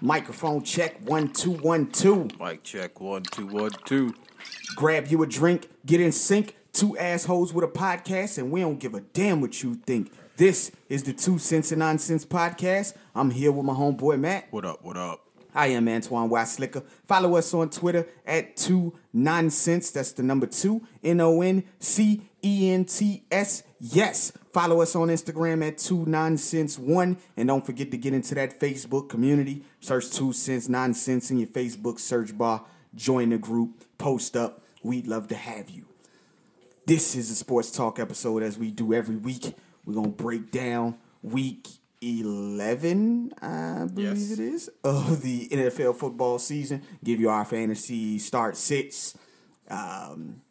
Microphone check one two one two. Mic check one two one two. Grab you a drink, get in sync. Two assholes with a podcast, and we don't give a damn what you think. This is the Two Cents and Nonsense podcast. I'm here with my homeboy Matt. What up? What up? I am Antoine Slicker. Follow us on Twitter at two nonsense. That's the number two N O N C E N T S. Yes. Follow us on Instagram at two nonsense one, and don't forget to get into that Facebook community. Search two cents nonsense in your Facebook search bar. Join the group. Post up. We'd love to have you. This is a sports talk episode as we do every week. We're gonna break down week 11, I believe Yes. it is, of the NFL football season. Give you our fantasy start sits um,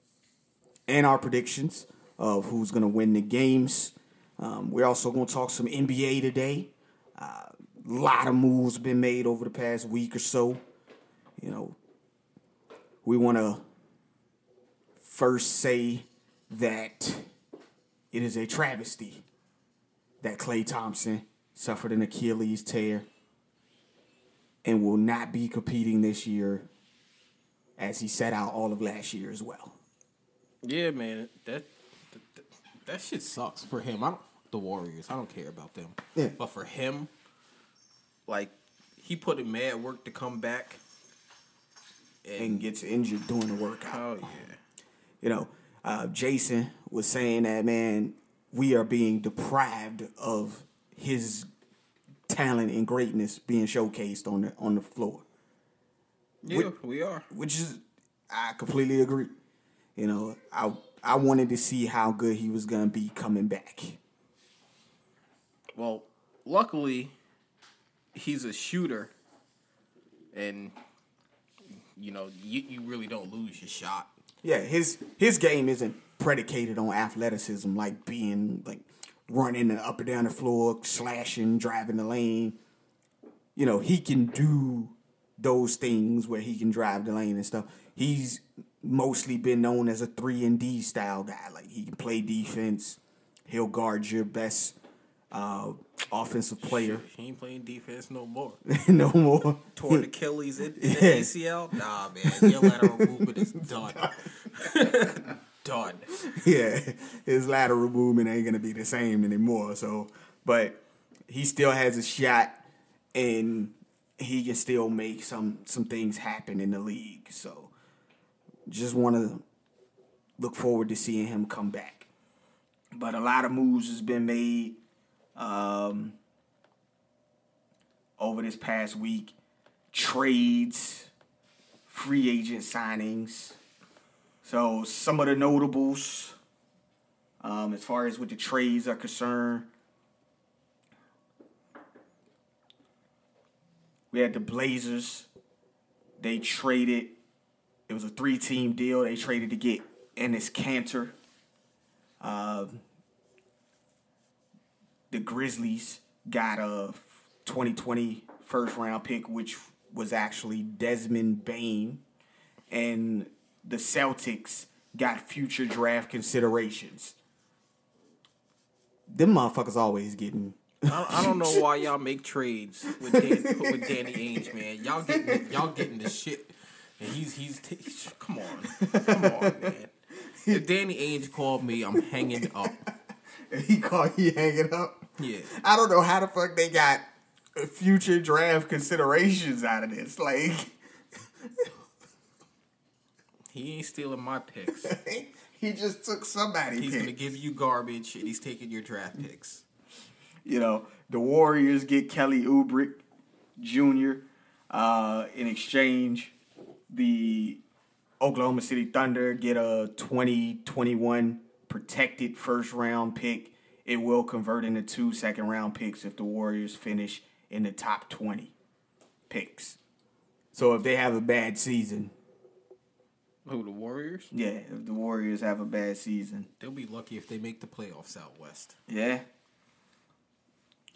and our predictions of who's going to win the games. Um, we're also going to talk some NBA today. A lot of moves been made over the past week or so. You know, we want to first say that it is a travesty that Klay Thompson suffered an Achilles tear and will not be competing this year as he set out all of last year as well. Yeah, man. That That, that shit sucks for him. I don't the Warriors. I don't care about them. Yeah. But for him, like he put in mad work to come back. and gets injured doing the workout. Oh yeah. You know, uh, Jason was saying that man, we are being deprived of his talent and greatness being showcased on the on the floor, Yeah, we are. which is I completely agree. You know, I I wanted to see how good he was gonna be coming back. Well, luckily, he's a shooter, and you know you, you really don't lose your shot. Yeah, his his game isn't predicated on athleticism like being like running and up and down the floor, slashing, driving the lane. You know, he can do those things where he can drive the lane and stuff. He's mostly been known as a three and D style guy. Like he can play defense. He'll guard your best uh, offensive player. He ain't playing defense no more. no more. Torn Achilles in, in Yeah. the ACL. Nah, man, your lateral movement is done. done. yeah, his lateral movement ain't gonna be the same anymore. So, but he still has a shot, and he can still make some some things happen in the league. So, just want to look forward to seeing him come back. But a lot of moves has been made um, over this past week. Trades, free agent signings. So some of the notables, um, as far as with the trades are concerned, we had the Blazers. They traded. It was a three-team deal. They traded to get Enes Kanter. Um, the Grizzlies got a 2020 first round pick, which was actually Desmond Bane and the Celtics got future draft considerations. Them motherfuckers always getting. I, I don't know why y'all make trades with Dan, with Danny Ainge, man. Y'all getting y'all getting the shit, and he's he's t- come on, come on, man. If Danny Ainge called me, I'm hanging up. And he called he hanging up. Yeah, I don't know how the fuck they got future draft considerations out of this. Like, he ain't stealing my picks. he just took somebody. He's gonna give you garbage, and he's taking your draft picks. you know, the Warriors get Kelly Oubre Jr. Uh, in exchange. The Oklahoma City Thunder get a 2021 protected first round pick. It will convert into two second round picks if the Warriors finish in the top 20 picks. So if they have a bad season, Who the Warriors? yeah, if the Warriors have a bad season, they'll be lucky if they make the playoffs out west. Yeah.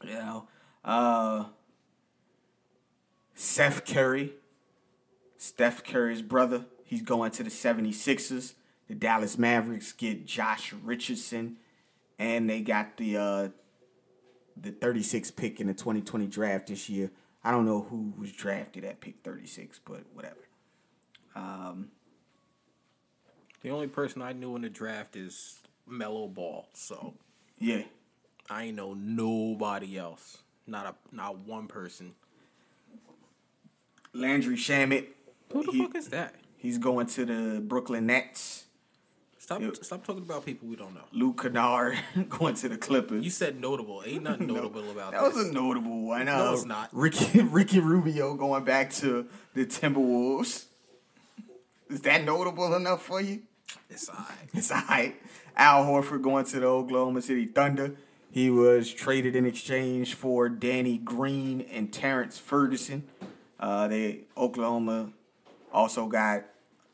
You know, uh, Seth Curry, Steph Curry's brother, he's going to the 76ers. The Dallas Mavericks get Josh Richardson, and they got the uh, the 36th pick in the 2020 draft this year. I don't know who was drafted at pick 36, but whatever. Um, The only person I knew in the draft is Melo Ball. So yeah. I ain't know nobody else. Not a not one person. Landry Shamet. Who the he- fuck is that? He's going to the Brooklyn Nets. Stop Yep. stop talking about people we don't know. Luke Kennard going to the Clippers. You said notable. Ain't nothing notable about that That was a notable one. No, Uh, it's not. Ricky Ricky Rubio going back to the Timberwolves. Is that notable enough for you? It's alright. It's all right. Al Horford going to the Oklahoma City Thunder. He was traded in exchange for Danny Green and Terrence Ferguson. Uh, they Oklahoma also got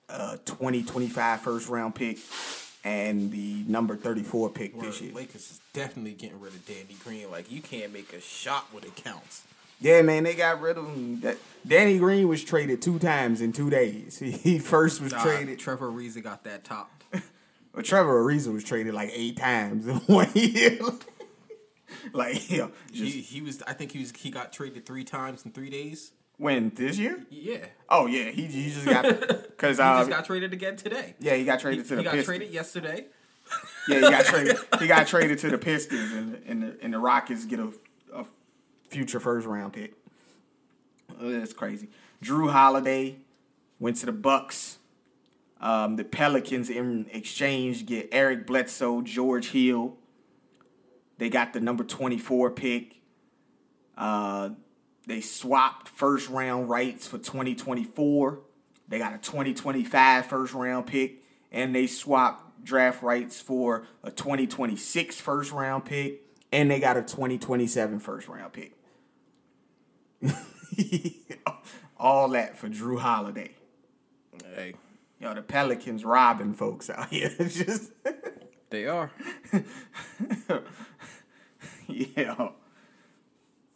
uh, a 2025 first round pick and the number 34 pick Word, this year. Lakers is definitely getting rid of Danny Green. Like you can't make a shot when it counts. Yeah, man, they got rid of him. That, Danny Green was traded two times in two days. He, he first was Nah, traded. Trevor Ariza got that topped. Well, Trevor Ariza was traded like eight times in one year. like, yeah, he he was. I think he was. He got traded three times in three days. When this year? Yeah. Oh yeah, he, he just got because He uh, just got traded again today. yeah he got He, traded to he the got Pistons. traded yesterday. Yeah, he got traded. He got traded to the Pistons, and and the, and the Rockets get a, a future first round pick. Uh, That's crazy. Jrue Holiday went to the Bucks. Um, the Pelicans in exchange get Eric Bledsoe, George Hill. They got the number twenty four pick. Uh, they swapped first round rights for twenty twenty four. They got a 2025 first round pick, and they swapped draft rights for a 2026 first round pick, and they got a 2027 first round pick. All that for Jrue Holiday. Hey, Yo, the Pelicans robbing folks out here. It's just they are. yeah.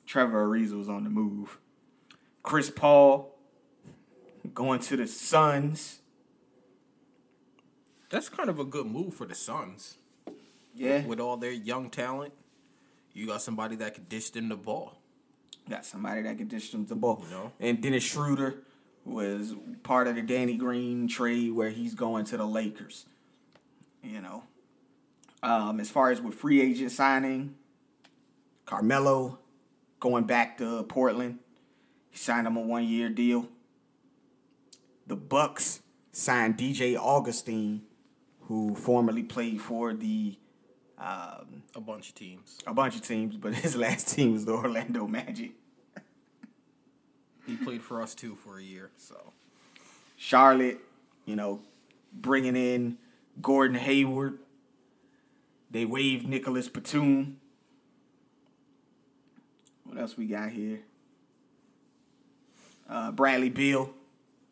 Trevor Ariza was on the move. Chris Paul going to the Suns. That's kind of a good move for the Suns. Yeah. With all their young talent, you got somebody that could dish them the ball. Got somebody that can dish them the ball. You know? And Dennis Schroeder was part of the Danny Green trade where he's going to the Lakers. You know. Um, as far as with free agent signing, Carmelo going back to Portland. He signed him a one year deal. The Bucks signed DJ Augustin, who formerly played for the um, A bunch of teams. a bunch of teams, but his last team was the Orlando Magic. He played for us too for a year. So Charlotte, you know, bringing in Gordon Hayward. They waived Nicolas Batum. What else we got here? Uh, Bradley Beal.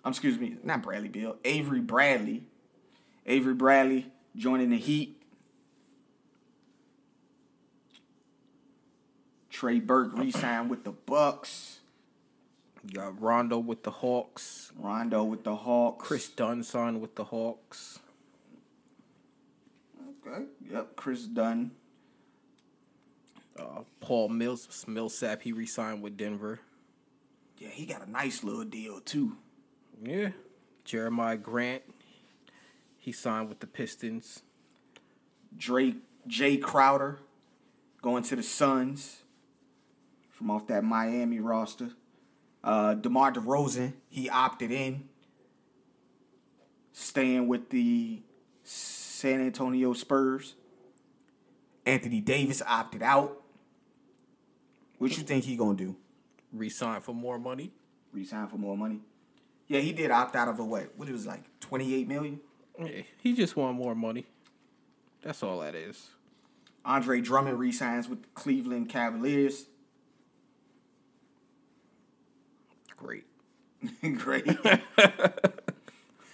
Um, excuse me, not Bradley Beal. Avery Bradley. Avery Bradley joining the Heat. Trey Burke re-signed with the Bucks. you got Rondo with the Hawks. Rondo with the Hawks. Kris Dunn signed with the Hawks. Okay. Yep. Kris Dunn. Uh, Paul Mills Millsap he re-signed with Denver. Yeah, he got a nice little deal too. Yeah. Jeremiah Grant he signed with the Pistons. Drake Jae Crowder going to the Suns from off that Miami roster. Uh, DeMar DeRozan, he opted in, staying with the San Antonio Spurs. Anthony Davis opted out. What you think he gonna do? Re-signed for more money. Resign for more money? Yeah, he did opt out of a what? What it was like twenty eight million. Yeah, he just want more money. That's all that is. Andre Drummond resigns with Cleveland Cavaliers. Great. Great.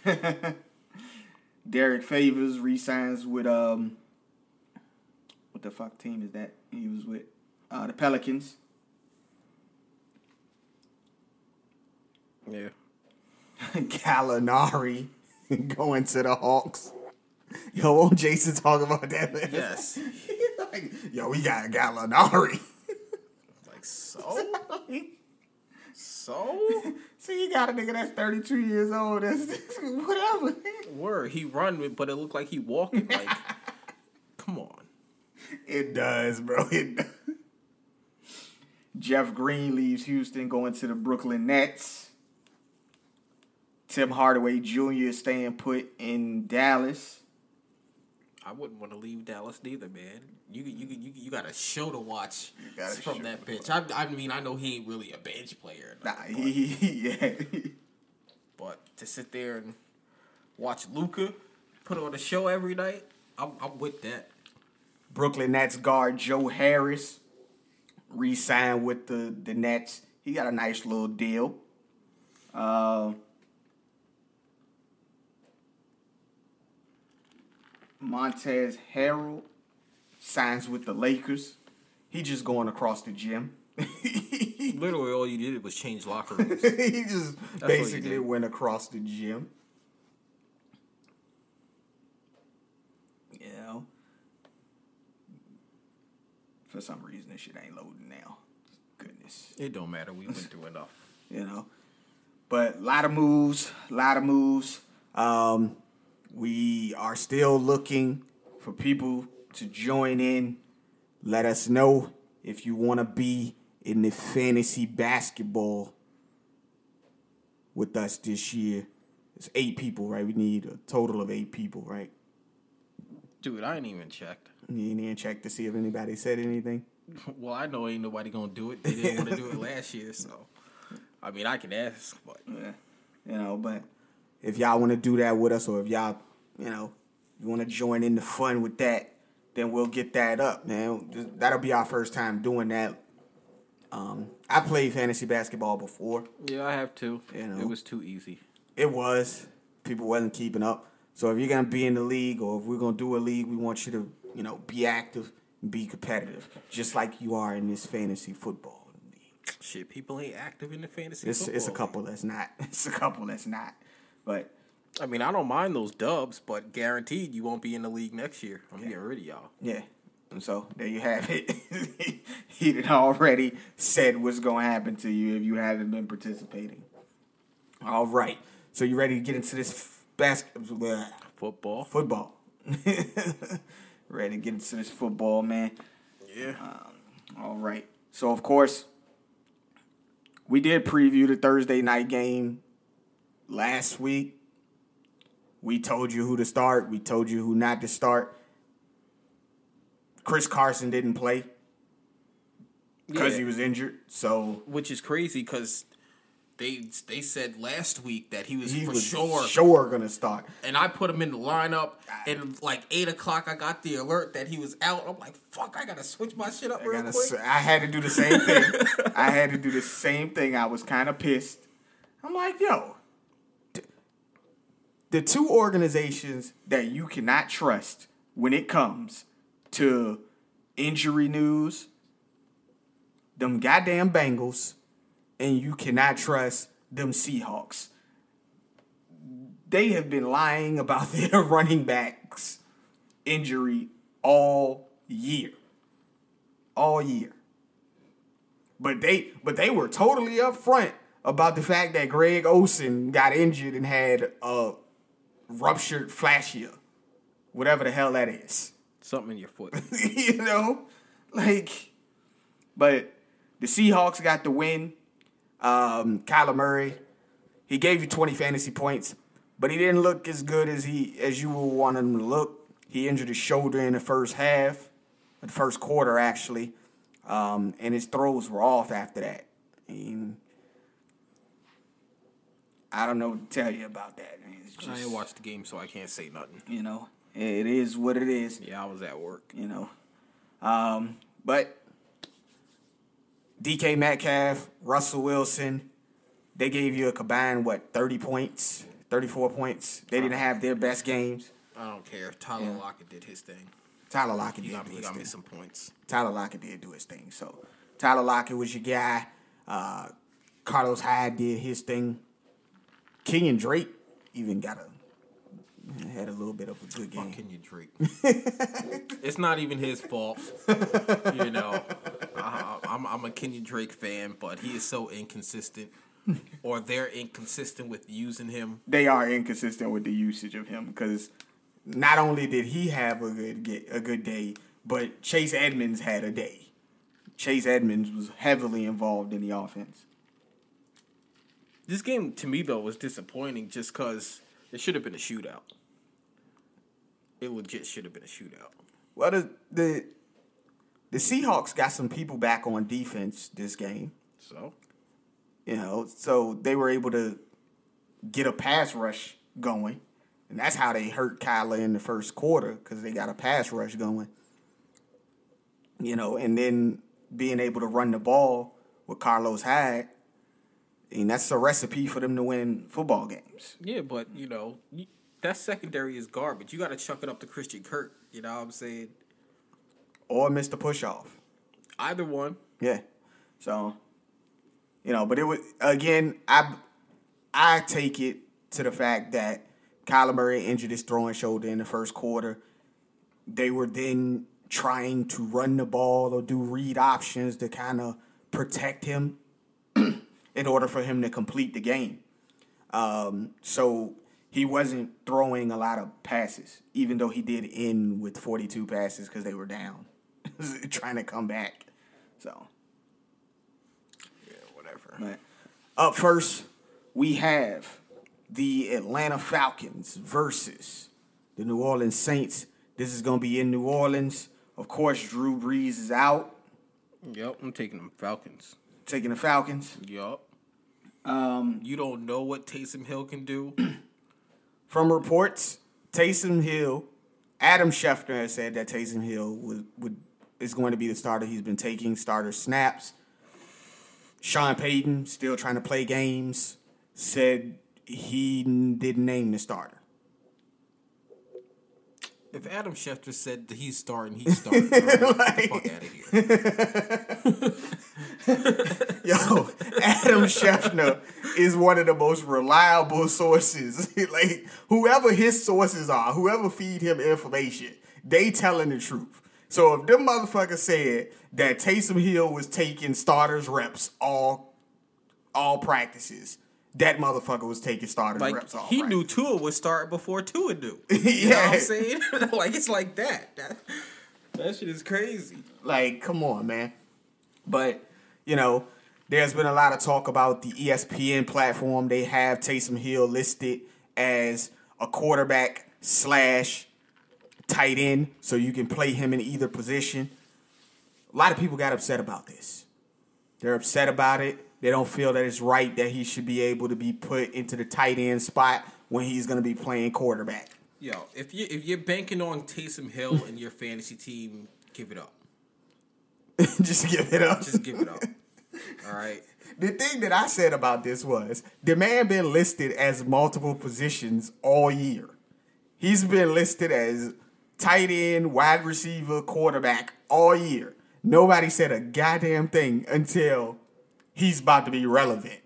Derrick Favors resigns with um what the fuck team is that he was with? Uh the Pelicans. Yeah. Gallinari going to the Hawks. Yo, won't Jason talk about that? man? Yes. like, yo, we got Gallinari. like so. So See, you got a nigga that's 32 years old. That's whatever. word he run but it looked like he walking. Like, come on. It does, bro. It does. Jeff Green leaves Houston, going to the Brooklyn Nets. Tim Hardaway Jr. is staying put in Dallas. I wouldn't want to leave Dallas neither, man. You you you you got a show to watch from that bench. I, I mean, I know he ain't really a bench player, Nah, he, he- yeah. but to sit there and watch Luka put on a show every night, I'm, I'm with that. Brooklyn Nets guard Joe Harris re-signed with the, the Nets. He got a nice little deal. Uh, Montrezl Harrell signs with the Lakers. He just going across the gym. Literally, all you did was change locker rooms. He just you basically went across the gym. You know. For some reason, this shit ain't loading now. Goodness. it don't matter. We went through enough. you know. But a lot of moves, a lot of moves. Um, we are still looking for people to join in. Let us know if you want to be in the fantasy basketball with us this year. It's eight people, right? We need a total of eight people, right? Dude, I ain't even checked. You didn't even check to see if anybody said anything. Well, I know ain't nobody gonna do it. They didn't want to do it last year, so I mean, I can ask, but Yeah. You know, but if y'all want to do that with us, or if y'all, you know, you want to join in the fun with that, then we'll get that up, man. That'll be our first time doing that. Um, I played fantasy basketball before. yeah, I have to. You know. It was too easy. It was people wasn't keeping up. So if you're gonna be in the league, or if we're gonna do a league, we want you to, you know, be active, be competitive, just like you are in this fantasy football league. Shit, people ain't active in the fantasy. It's it's a football couple that's not. It's a couple that's not. But I mean, I don't mind those dubs, but guaranteed you won't be in the league next year. I'm getting rid of y'all. Yeah. And so there you have it. he had already said what's going to happen to you if you haven't been participating. All right. So you ready to get into this f- basketball Football. football? ready to get into this football, man. Yeah. Um, all right. So of course, we did preview the Thursday night game last week. We told you who to start. We told you who not to start. Chris Carson didn't play because Yeah. he was injured. So Which is crazy because they they said last week that he was he for was sure. sure gonna start. And I put him in the lineup, ah. and like eight o'clock, I got the alert that he was out. I'm like, "Fuck! I gotta switch my shit up I, real quick." I had to do the same thing. I had to do the same thing. I was kind of pissed. I'm like, yo, th- the two organizations that you cannot trust when it comes to injury news, them goddamn Bengals, and you cannot trust them Seahawks. They have been lying about their running backs injury all year all year. But they but they were totally upfront about the fact that Greg Olsen got injured and had a ruptured fascia, whatever the hell that is. Something in your foot. you know, like, but the Seahawks got the win. Um, Kyler Murray, he gave you twenty fantasy points, but he didn't look as good as he as you would want him to look. He injured his shoulder in the first half, the first quarter actually, um, and his throws were off after that. I, I don't know what to tell you about that. I mean, it's I just, ain't watched the game, so I can't say nothing. you know, it is what it is Yeah, I was at work. you know. Um, but DK Metcalf, Russell Wilson, they gave you a combined what thirty points, thirty four points. They didn't have their best games. I don't care. Tyler Lockett did his thing. Tyler Lockett did got, do me, his got me some points. Tyler Lockett did do his thing. So Tyler Lockett was your guy. Uh, Carlos Hyde did his thing. Kenyon Drake even got a had a little bit of a good game. Fucking you, Drake. it's not even his fault. You know, I, I'm, I'm a Kenyon Drake fan, but he is so inconsistent. or they're inconsistent with using him. They are inconsistent with the usage of him because not only did he have a good get, a good day, but Chase Edmonds had a day. Chase Edmonds was heavily involved in the offense. This game to me though was disappointing just because it should have been a shootout. It legit should have been a shootout. Well, the, the the Seahawks got some people back on defense this game. So You know, so they were able to get a pass rush going, and that's how they hurt Kyler in the first quarter because they got a pass rush going. You know, and then being able to run the ball with Carlos Hyde, and that's a recipe for them to win football games. yeah, but you know that secondary is garbage. You got to chuck it up to Christian Kirk. You know what I'm saying? Or Mr. Push Off. Either one. Yeah. So, you know, but it was again, I I take it to the fact that Kyler Murray injured his throwing shoulder in the first quarter. They were then trying to run the ball or do read options to kind of protect him in order for him to complete the game. Um, so he wasn't throwing a lot of passes, even though he did end with 42 passes because they were down, trying to come back. So, Yeah, whatever. but up first, we have the Atlanta Falcons versus the New Orleans Saints. This is going to be in New Orleans. Of course, Drew Brees is out, Yep, I'm taking them Falcons. taking the Falcons. Yup. Um, You don't know what Taysom Hill can do. From reports, Taysom Hill, Adam Schefter has said that Taysom Hill would, would is going to be the starter. He's been taking starter snaps. Sean Payton still trying to play games. Said he didn't name the starter. If Adam Schefter said that he's starting, he's starting. Right? Get the fuck out of here. Yo, Adam Schefter is one of the most reliable sources. like whoever his sources are, whoever feed him information, they telling the truth. So if them motherfuckers said that Taysom Hill was taking starters reps all all practices, that motherfucker was taking starters Like reps all he knew. Tua would start before Tua knew. You know what Yeah. I'm saying? like it's like that. that. That shit is crazy. Like, come on, man. But, you know, there's been a lot of talk about the ESPN platform. They have Taysom Hill listed as a quarterback slash tight end, so you can play him in either position. A lot of people got upset about this. They're upset about it. They don't feel that it's right that he should be able to be put into the tight end spot when he's going to be playing quarterback. Yo, if you if you're banking on Taysom Hill in your fantasy team, give it up. Just give it up. Just give it up. All right. The thing that I said about this was the man been listed as multiple positions all year. He's been listed as tight end, wide receiver, quarterback all year. Nobody said a goddamn thing until he's about to be relevant.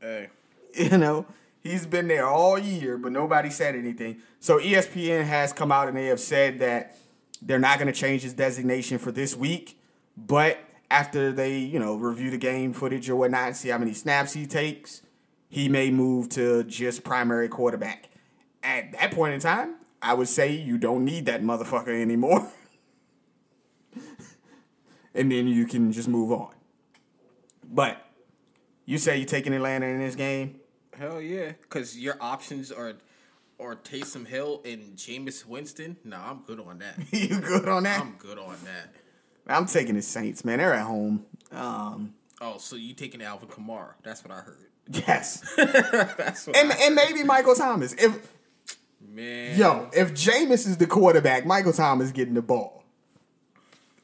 Hey. You know, he's been there all year, but nobody said anything. So ESPN has come out and they have said that they're not going to change his designation for this week, but after they, you know, review the game footage or whatnot and see how many snaps he takes, he may move to just primary quarterback. At that point in time, I would say you don't need that motherfucker anymore. and then you can just move on. But you say you're taking Atlanta in this game? Hell yeah. Cause your options are or Taysom Hill and Jameis Winston. No, I'm good on that. you good on that? I'm good on that. I'm taking the Saints, man. They're at home. Um, Oh, so you taking Alvin Kamara? That's what I heard. yes, That's what and and maybe Michael Thomas. If man. yo, if Jameis is the quarterback, Michael Thomas getting the ball.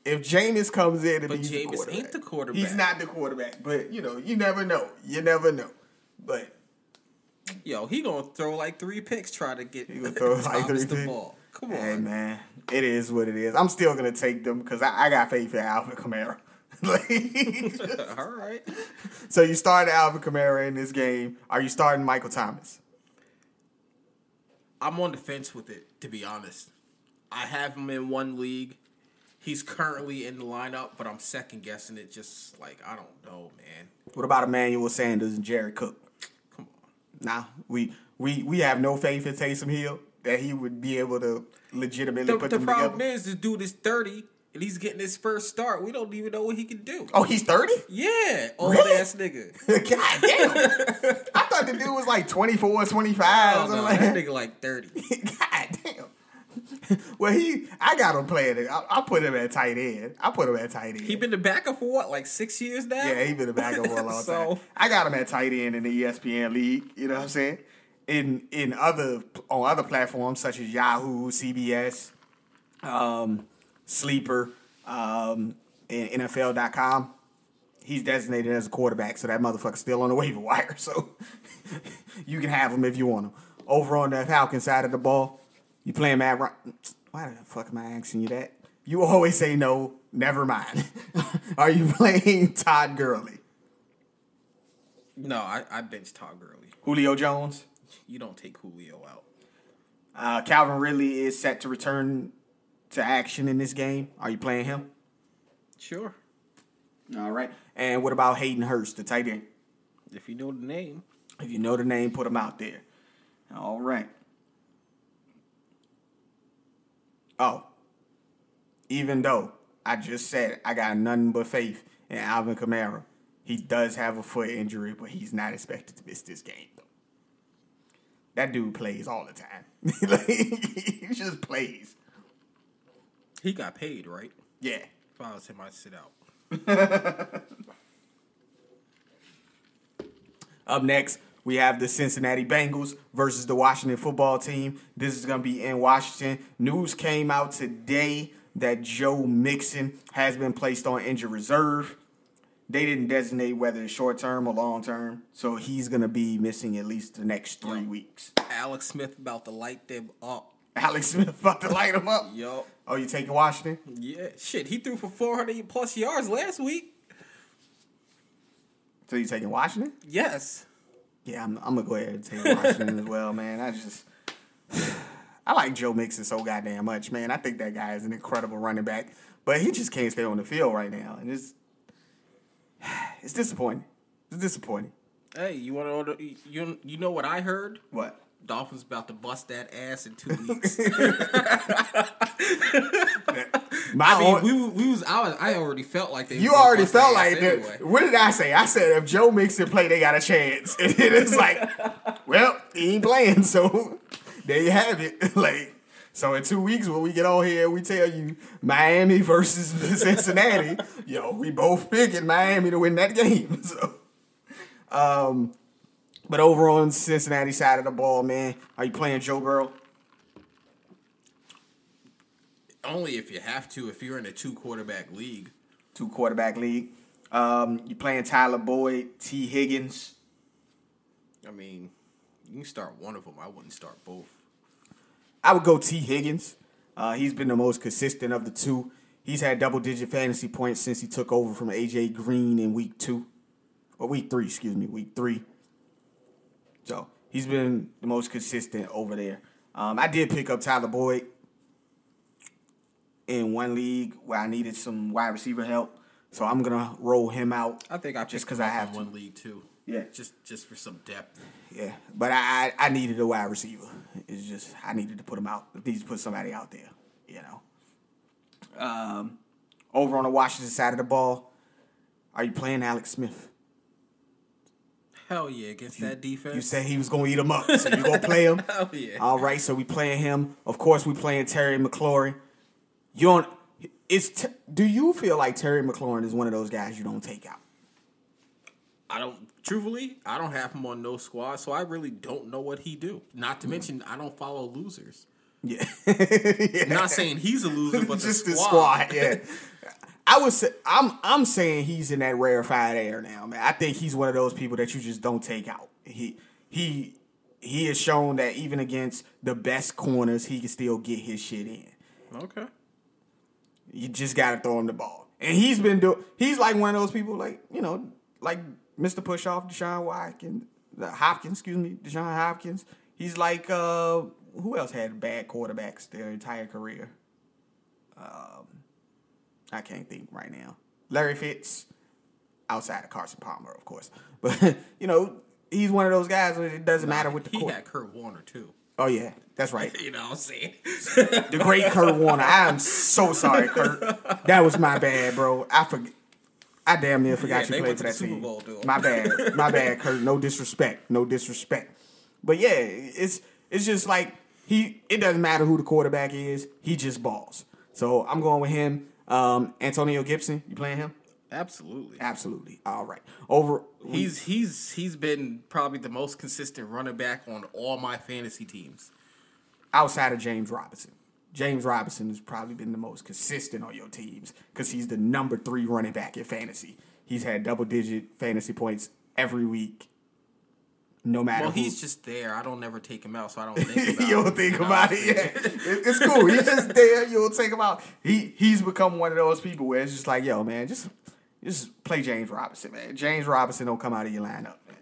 If Jameis comes in and But he's the Jameis quarterback, ain't the quarterback. He's not the quarterback, but you know, you never know. You never know. But Yo, he gonna throw like three picks try to get He gonna throw like three the picks? ball. Come on. hey, man, it is what it is. I'm still gonna take them because I, I got faith in Alvin Kamara. Like, All right. so you started Alvin Kamara in this game. Are you starting Michael Thomas? I'm on the fence with it, to be honest. I have him in one league. He's currently in the lineup, but I'm second guessing it. Just like I don't know, man. What about Emmanuel Sanders and Jared Cook? Come on. Nah, we we we have no faith in Taysom Hill that he would be able to legitimately The, put the them problem together. is, this dude is 30 and he's getting his first start. We don't even know what he can do. Oh, he's thirty. Yeah, old Really? ass nigga. God damn! I thought the dude was like 24, 25. Oh, no, like that that. nigga like 30. God damn. Well, he, I got him playing it. I, I put him at tight end. I put him at tight end. He been the backup for what, like six years now? yeah, he been a backup for a long So- time. I got him at tight end in the ESPN league. You know what I'm saying? In in other on other platforms such as Yahoo, CBS, um, Sleeper, um, and NFL.com. He's designated as a quarterback, so that motherfucker's still on the waiver wire. So you can have him if you want him. Over on the Falcon side of the ball, you playing Matt Ryan. Why the fuck am I asking you that? You always say no. Never mind. Are you playing Todd Gurley? No, I, I benched Todd Gurley. Julio Jones? You don't take Julio out. Uh, Calvin Ridley is set to return to action in this game. Are you playing him? Sure. All right. And what about Hayden Hurst, the tight end? If you know the name. If you know the name, put him out there. All right. Oh, even though I just said I got nothing but faith in Alvin Kamara, he does have a foot injury, but he's not expected to miss this game. Though. That dude plays all the time. like, he just plays. He got paid, right? Yeah. If I was him, I'd sit out. Up next, we have the Cincinnati Bengals versus the Washington football team. This is going to be in Washington. News came out today that Joe Mixon has been placed on injured reserve. They didn't designate whether it's short term or long term, so he's going to be missing at least the next three weeks. Alex Smith about to light them up. Alex Smith about to light them up. Yo. Oh, you taking Washington? Yeah. Shit, he threw for 400 plus yards last week. So you taking Washington? Yes. Yeah, I'm, I'm gonna go ahead and take Washington as well, man. I just I like Joe Mixon so goddamn much, man. I think that guy is an incredible running back, but he just can't stay on the field right now, and it's it's disappointing. It's disappointing. Hey, you want to order? You you know what I heard? What? Dolphins about to bust that ass in two weeks. My I mean, own- we, we was I, was I already felt like they. you already felt like that. anyway. What did I say? I said if Joe Mixon play, they got a chance. And it's like, well, he ain't playing, so there you have it. like, so in two weeks when we get on here, we tell you Miami versus Cincinnati. yo, we both picking Miami to win that game. So, um, but over on Cincinnati side of the ball, man, are you playing Joe Burrow? Only if you have to. If you're in a two quarterback league. Two quarterback league. Um, you playing Tyler Boyd, Tee Higgins. I mean, you can start one of them. I wouldn't start both. I would go Tee Higgins. Uh, he's been the most consistent of the two. He's had double digit fantasy points since he took over from AJ Green in week two. Or week three, excuse me, week three. So he's been the most consistent over there. Um, I did pick up Tyler Boyd in one league where I needed some wide receiver help. So I'm gonna roll him out. I think I just because I have one league too. Yeah. just just for some depth. Yeah, but I, I needed a wide receiver. It's just I needed to put him out. I needed to put somebody out there. You know. Um, over on the Washington side of the ball, are you playing Alex Smith? Hell yeah, against that defense. You said he was gonna eat him up, so you gonna play him. Hell yeah. All right, so we playing him. Of course, we playing Terry McLaurin. You don't. It's t- do you feel like Terry McLaurin is one of those guys you don't take out? I don't. Truthfully, I don't have him on no squad, so I really don't know what he do. Not to mm. mention, I don't follow losers. Yeah. yeah. Not saying he's a loser, but just the the squad. squad. Yeah, I would say I'm I'm saying he's in that rarefied air now, man. I think he's one of those people that you just don't take out. He he he has shown that even against the best corners, he can still get his shit in. Okay. You just gotta throw him the ball, and he's been doing. He's like one of those people, like you know, like Mr. Push Off, Deshaun Watkins, Hopkins, excuse me, Deshaun Hopkins. He's like uh, who else had bad quarterbacks their entire career? Um, I can't think right now. Larry Fitz. outside of Carson Palmer, of course. But you know, he's one of those guys where it doesn't matter with the he court. had Kurt Warner too. Oh yeah, that's right. You know what I'm saying? The great Kurt Warner. I am so sorry, Kurt. That was my bad, bro. I forget. I damn near forgot Yeah, you played for to that team. Bowl. My bad. My bad, Kurt. No disrespect. No disrespect. But yeah, it's it's just like he. It doesn't matter who the quarterback is. He just balls. So I'm going with him. Um, Antonio Gibson. You playing him? Absolutely. Absolutely. All right. Over. He's he's he's been probably the most consistent running back on all my fantasy teams. outside of James Robinson. James Robinson has probably been the most consistent on your teams because he's the number three running back in fantasy. He's had double digit fantasy points every week, no matter Well, who. he's just there. I don't never take him out, so I don't think about. you don't think about it, yeah. It's cool. He's just there. You don't take him out. He he's become one of those people where it's just like, yo, man, just just play James Robinson, man. James Robinson don't come out of your lineup, man.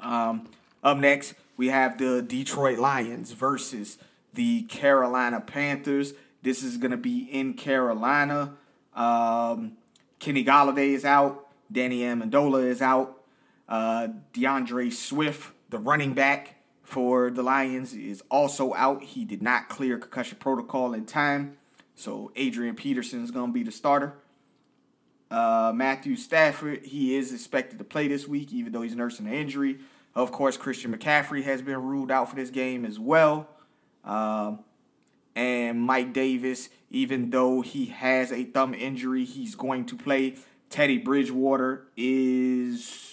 Um, up next, we have the Detroit Lions versus the Carolina Panthers. This is going to be in Carolina. Um, Kenny Golladay is out. Danny Amendola is out. Uh, DeAndre Swift, the running back for the Lions, is also out. He did not clear concussion protocol in time. So Adrian Peterson is going to be the starter. Uh, Matthew Stafford, he is expected to play this week, even though he's nursing an injury. Of course, Christian McCaffrey has been ruled out for this game as well. Um, and Mike Davis, even though he has a thumb injury, he's going to play. Teddy Bridgewater is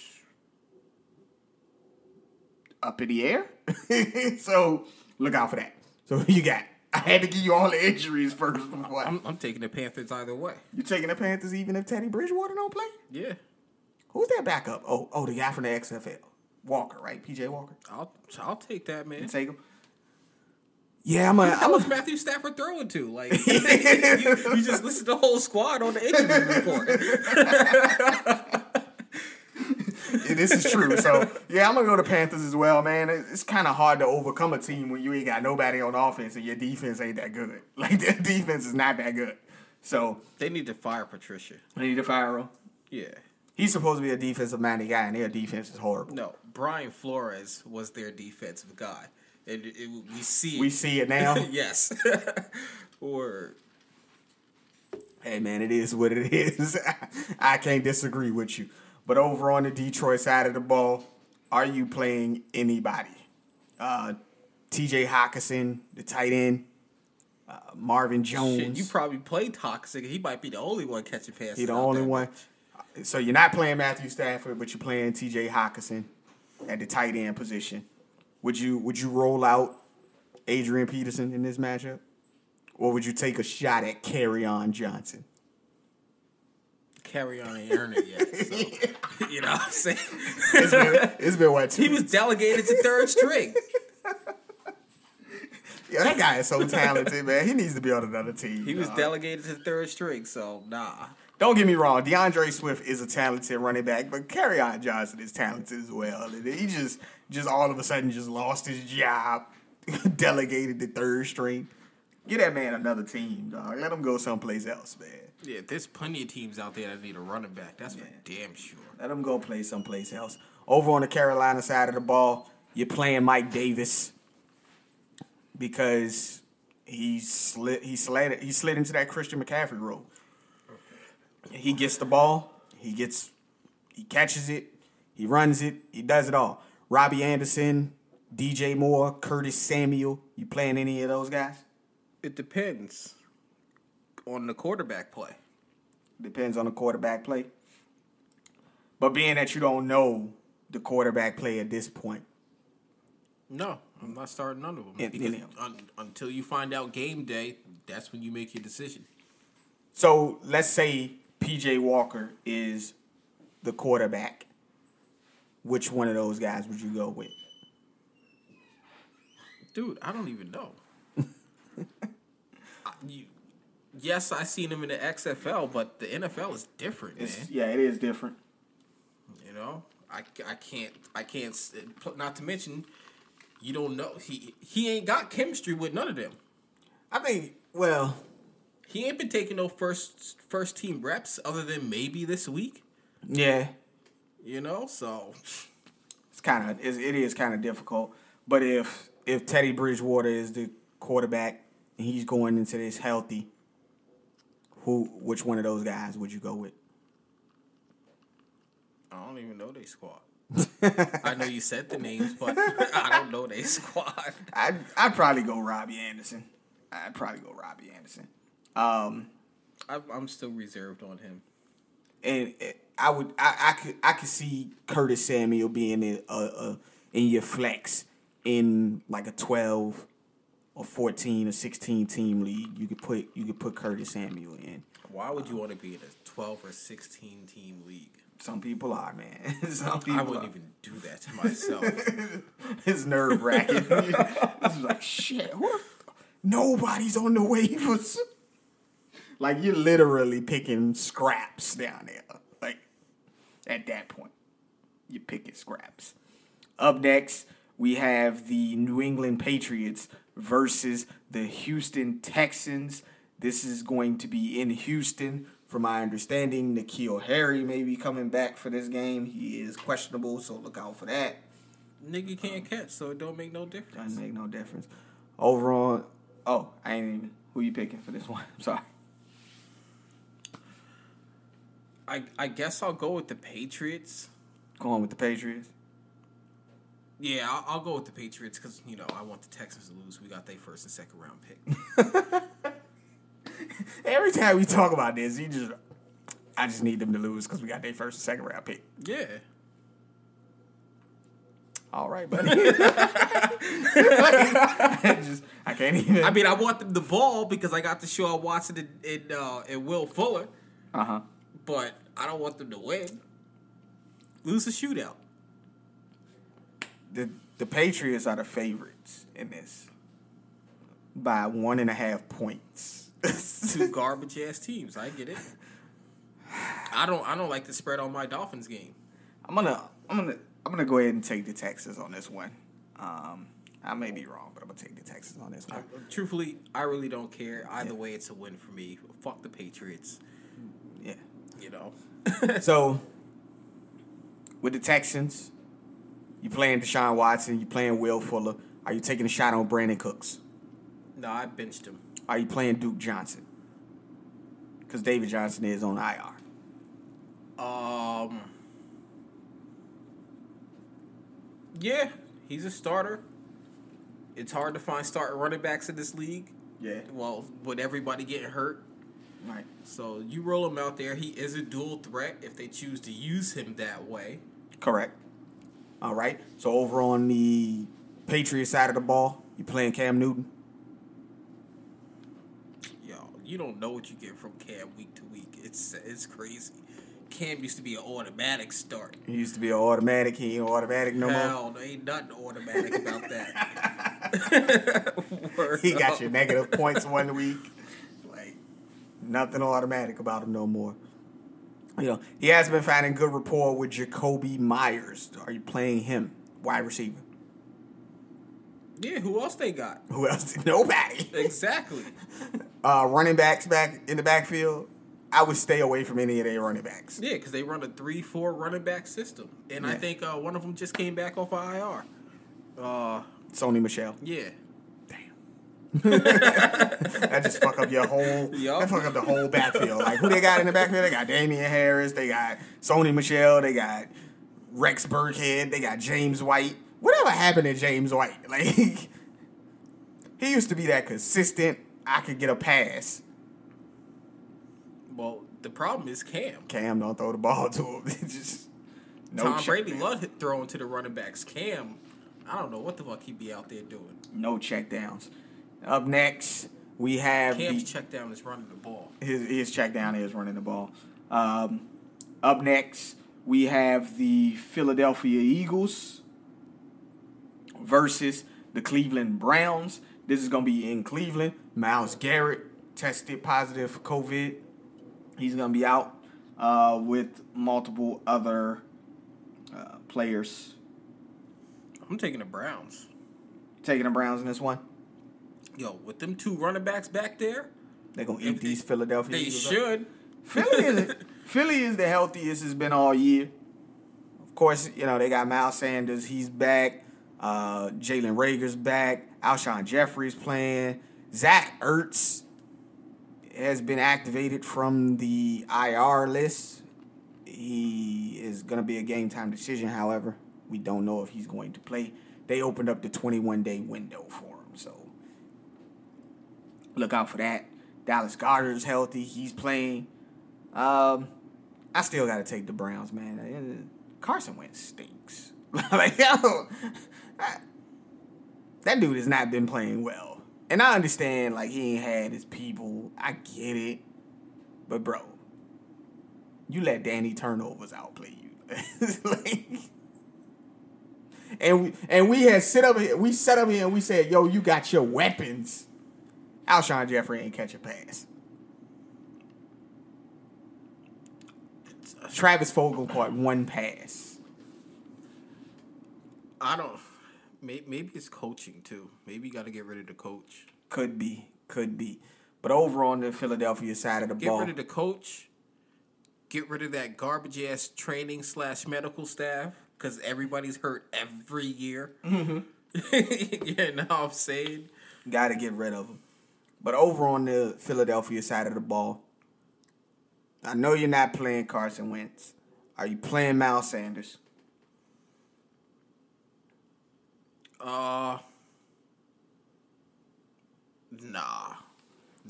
up in the air. so look out for that. So you got. I had to give you all the injuries first before. I'm, I'm taking the Panthers either way. You taking the Panthers even if Teddy Bridgewater don't play? Yeah, Who's that backup? Oh, oh, the guy from the XFL, Walker, right? PJ Walker. I'll I'll take that man. You take him. Yeah, I'm a. How I'm was a Matthew Stafford throwing to? Like you, you just listed the whole squad on the injury report. this is true. So yeah, I'm gonna go to Panthers as well, man. It- It's kind of hard to overcome a team when you ain't got nobody on offense and your defense ain't that good. Like their defense is not that good. So They need to fire Patricia. They need to fire him. Yeah. He's supposed to be a defensive minded guy, and their defense is horrible. No, Brian Flores was their defensive guy. And it, it, we see We see it now. yes. or hey man, it is what it is. I can't disagree with you. But over on the Detroit side of the ball, are you playing anybody? Uh, T.J. Hockenson, the tight end, uh, Marvin Jones. shit, you probably play toxic. He might be the only one catching passes. He the only there. one. So you're not playing Matthew Stafford, but you're playing T.J. Hockenson at the tight end position. Would you would you roll out Adrian Peterson in this matchup, or would you take a shot at Kerryon Johnson? Kerryon ain't earned it yet. So, you know what I'm saying? It's been, it's been what? He was delegated to third string. yeah, that guy is so talented, man. He needs to be on another team. He was dog. delegated to third string, so nah. Don't get me wrong, DeAndre Swift is a talented running back, but Kerryon Johnson is talented as well. And he just just all of a sudden just lost his job, delegated to third string. Get that man another team, dog. Let him go someplace else, man. Yeah, there's plenty of teams out there that need a running back. That's for damn sure. Let him go play someplace else. Over on the Carolina side of the ball, you're playing Mike Davis because he slid he slid he slid into that Christian McCaffrey role. He gets the ball, he gets he catches it, he runs it, he does it all. Robby Anderson, DJ Moore, Curtis Samuel, you playing any of those guys? It depends on the quarterback play. Depends on the quarterback play. But being that you don't know the quarterback play at this point, No, I'm not starting none of them Yeah, because yeah. un, until you find out game day, that's when you make your decision. So let's say PJ Walker is the quarterback. Which one of those guys would you go with? Dude, I don't even know. I- you, yes, I seen him in the XFL, but the NFL is different, man. Yeah, it is different. You know, I, I can't I can't not to mention you don't know he he ain't got chemistry with none of them. I think. Well, He ain't been taking no first first team reps other than maybe this week. Yeah, You know, so it's kind of it is kind of difficult. But if if Teddy Bridgewater is the quarterback and he's going into this healthy, who which one of those guys would you go with? I don't even know they squad. I know you said the names, but I don't know they squad. I'd I'd probably go Robby Anderson. I'd probably go Robby Anderson. Um, I, I'm still reserved on him. and uh, I would I, I could I could see Curtis Samuel being in uh, uh in your flex in like a twelve or fourteen or sixteen team league. You could put you could put Curtis Samuel in. Why would you want to be in a 12 or 16 team league? Some people are man. Some people I wouldn't are. even do that to myself. It's nerve wracking. it's like shit. Nobody's on the waivers. Like you're literally picking scraps down there. Like at that point, you're picking scraps. Up next, we have the New England Patriots versus the Houston Texans. This is going to be in Houston. From my understanding, N'Keal Harry may be coming back for this game. He is questionable, so look out for that. Nigga can't um, catch, so it don't make no difference. Doesn't make no difference. Overall, oh, I ain't even. Who you picking for this one? I'm sorry. I I guess I'll go with the Patriots. Going with the Patriots. Yeah, I'll, I'll go with the Patriots because you know I want the Texans to lose. We got their first and second round pick. Every time we talk about this, you just, I just need them to lose because we got their first and second round pick. yeah, All right, buddy. I just, I can't even. I mean I want them the ball because I got to show Watson and, and, uh, and Will Fuller, uh huh. but I don't want them to win. Lose a shootout. The the Patriots are the favorites in this by one and a half points. Two garbage ass teams. I get it. I don't. I don't like the spread on my Dolphins game. I'm gonna, I'm gonna, I'm gonna go ahead and take the Texans on this one. Um, I may be wrong, but I'm gonna take the Texans on this one. Truthfully, I really don't care. Either way, it's a win for me. Fuck the Patriots. Yeah. You know. So with the Texans, you playing Deshaun Watson, you playing Will Fuller. Are you taking a shot on Brandin Cooks? No, I benched him. Are you playing Duke Johnson? Because David Johnson is on IR. Um. Yeah, he's a starter. It's hard to find starting running backs in this league. Yeah. Well, with everybody getting hurt, Right. so you roll him out there. He is a dual threat if they choose to use him that way. Correct. All right. So over on the Patriots side of the ball, you playing Cam Newton? Yo, you don't know what you get from Cam week to week. It's it's crazy. Cam used to be an automatic start. He used to be an automatic. He ain't automatic no more. Hell, ain't nothing automatic about that. He got up. your negative points one week. Like nothing automatic about him no more. You know, he has been finding good rapport with Jakobi Meyers. Are you playing him? Wide receiver. Yeah, who else they got? Who else? Nobody. Exactly. Uh, running backs back in the backfield. I would stay away from any of their running backs. Yeah, because they run a three-four running back system, and I think uh, one of them just came back off of IR. Uh, Sony Michel. yeah. That just fuck up your whole. Yup. That fuck up the whole backfield. Like who they got in the backfield? They got Damien Harris. They got Sony Michel. They got Rex Burkhead. They got James White. Whatever happened to James White? Like he used to be that consistent. I could get a pass. Well, the problem is Cam. Cam don't throw the ball to him. just no Tom check Brady down. loved throwing to the running backs. Cam, I don't know what the fuck he'd be out there doing. No check downs. Up next, we have Cam's the, check down is running the ball. his his check down is running the ball. Um, up next, we have the Philadelphia Eagles versus the Cleveland Browns. This is gonna be in Cleveland. Myles Garrett tested positive for COVID. He's gonna be out uh, with multiple other uh, players. I'm taking the Browns. Taking the Browns in this one. Yo, with them two running backs back there, They're gonna eat these Philadelphia they Eagles. up. should. Philly is Philly is the healthiest it's been all year. Of course, you know, they got Miles Sanders, he's back. Uh, Jalen Reagor's back. Alshon Jeffery's playing. Zach Ertz has been activated from the IR list. He is going to be a game time decision, however. We don't know if he's going to play. They opened up the 21 day window for him, look out for that. Dallas Goedert's healthy. He's playing. Um, I still got to take the Browns, man. Carson Wentz stinks. like, yo, I, that dude has not been playing well. And I understand, like, he ain't had his people. I get it. But, bro, you let Danny turnovers outplay you. like, and we, and we had sit up here, we set up here and we said, yo, you got your weapons. Alshon Jeffery ain't catch a pass. Travis Fulgham caught one pass. I don't. Maybe it's coaching too. Maybe you got to get rid of the coach. Could be, could be. But over on the Philadelphia side of the get ball, get rid of the coach. Get rid of that garbage ass training slash medical staff because everybody's hurt every year. Mm-hmm. you know what I'm saying? got to get rid of them. But over on the Philadelphia side of the ball, I know you're not playing Carson Wentz. Are you playing Miles Sanders? Uh, nah,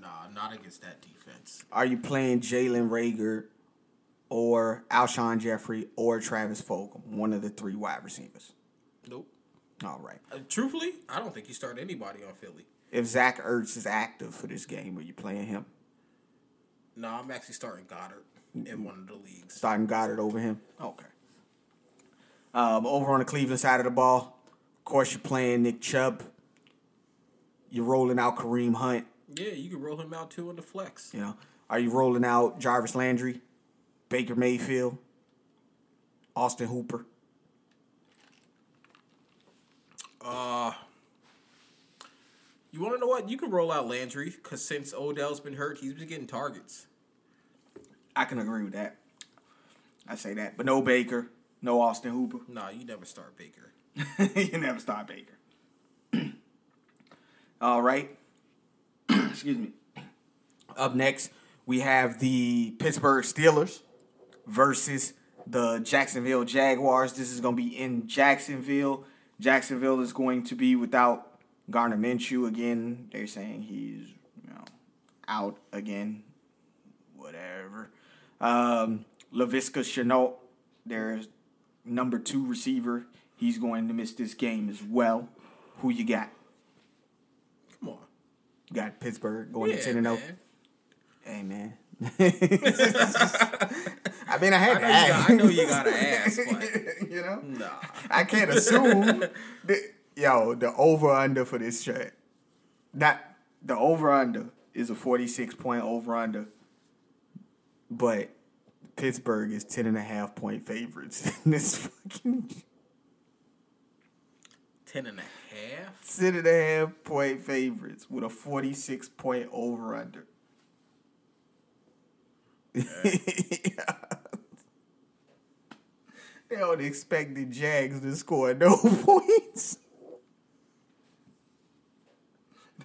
nah, not against that defense. Are you playing Jalen Reagor or Alshon Jeffery or Travis Fulgham, one of the three wide receivers? Nope. All right. Uh, truthfully, I don't think you start anybody on Philly. If Zach Ertz is active for this game, are you playing him? No, I'm actually starting Goedert in one of the leagues. Starting Goedert over him? Okay. Um, over on the Cleveland side of the ball, of course, you're playing Nick Chubb. You're rolling out Kareem Hunt. Yeah, you can roll him out too in the flex. You know, are you rolling out Jarvis Landry, Baker Mayfield, Austin Hooper? Uh, you want to know what? You can roll out Landry because since Odell's been hurt, he's been getting targets. I can agree with that. I say that, but no Baker, no Austin Hooper. Nah, you never start Baker. you never start Baker. All right. Excuse me. Up next, we have the Pittsburgh Steelers versus the Jacksonville Jaguars. This is going to be in Jacksonville. Jacksonville is going to be without Gardner Minshew again. They're saying he's you know out again. Whatever. Um, Laviska Shenault, their number two receiver, he's going to miss this game as well. Who you got? Come on. You got Pittsburgh going Yeah, to 10 and 0. Hey, man. I mean, I had to I know, you got, ask. I know you gotta ask, but you know? nah. I can't assume. that, yo, the over under for this track. Not the over under is a 46 point over under. But Pittsburgh is 10 and a half point favorites in this fucking Ten and a half. 10 and a half point favorites with a 46 point over under. Yeah. They don't expect the Jags to score no points.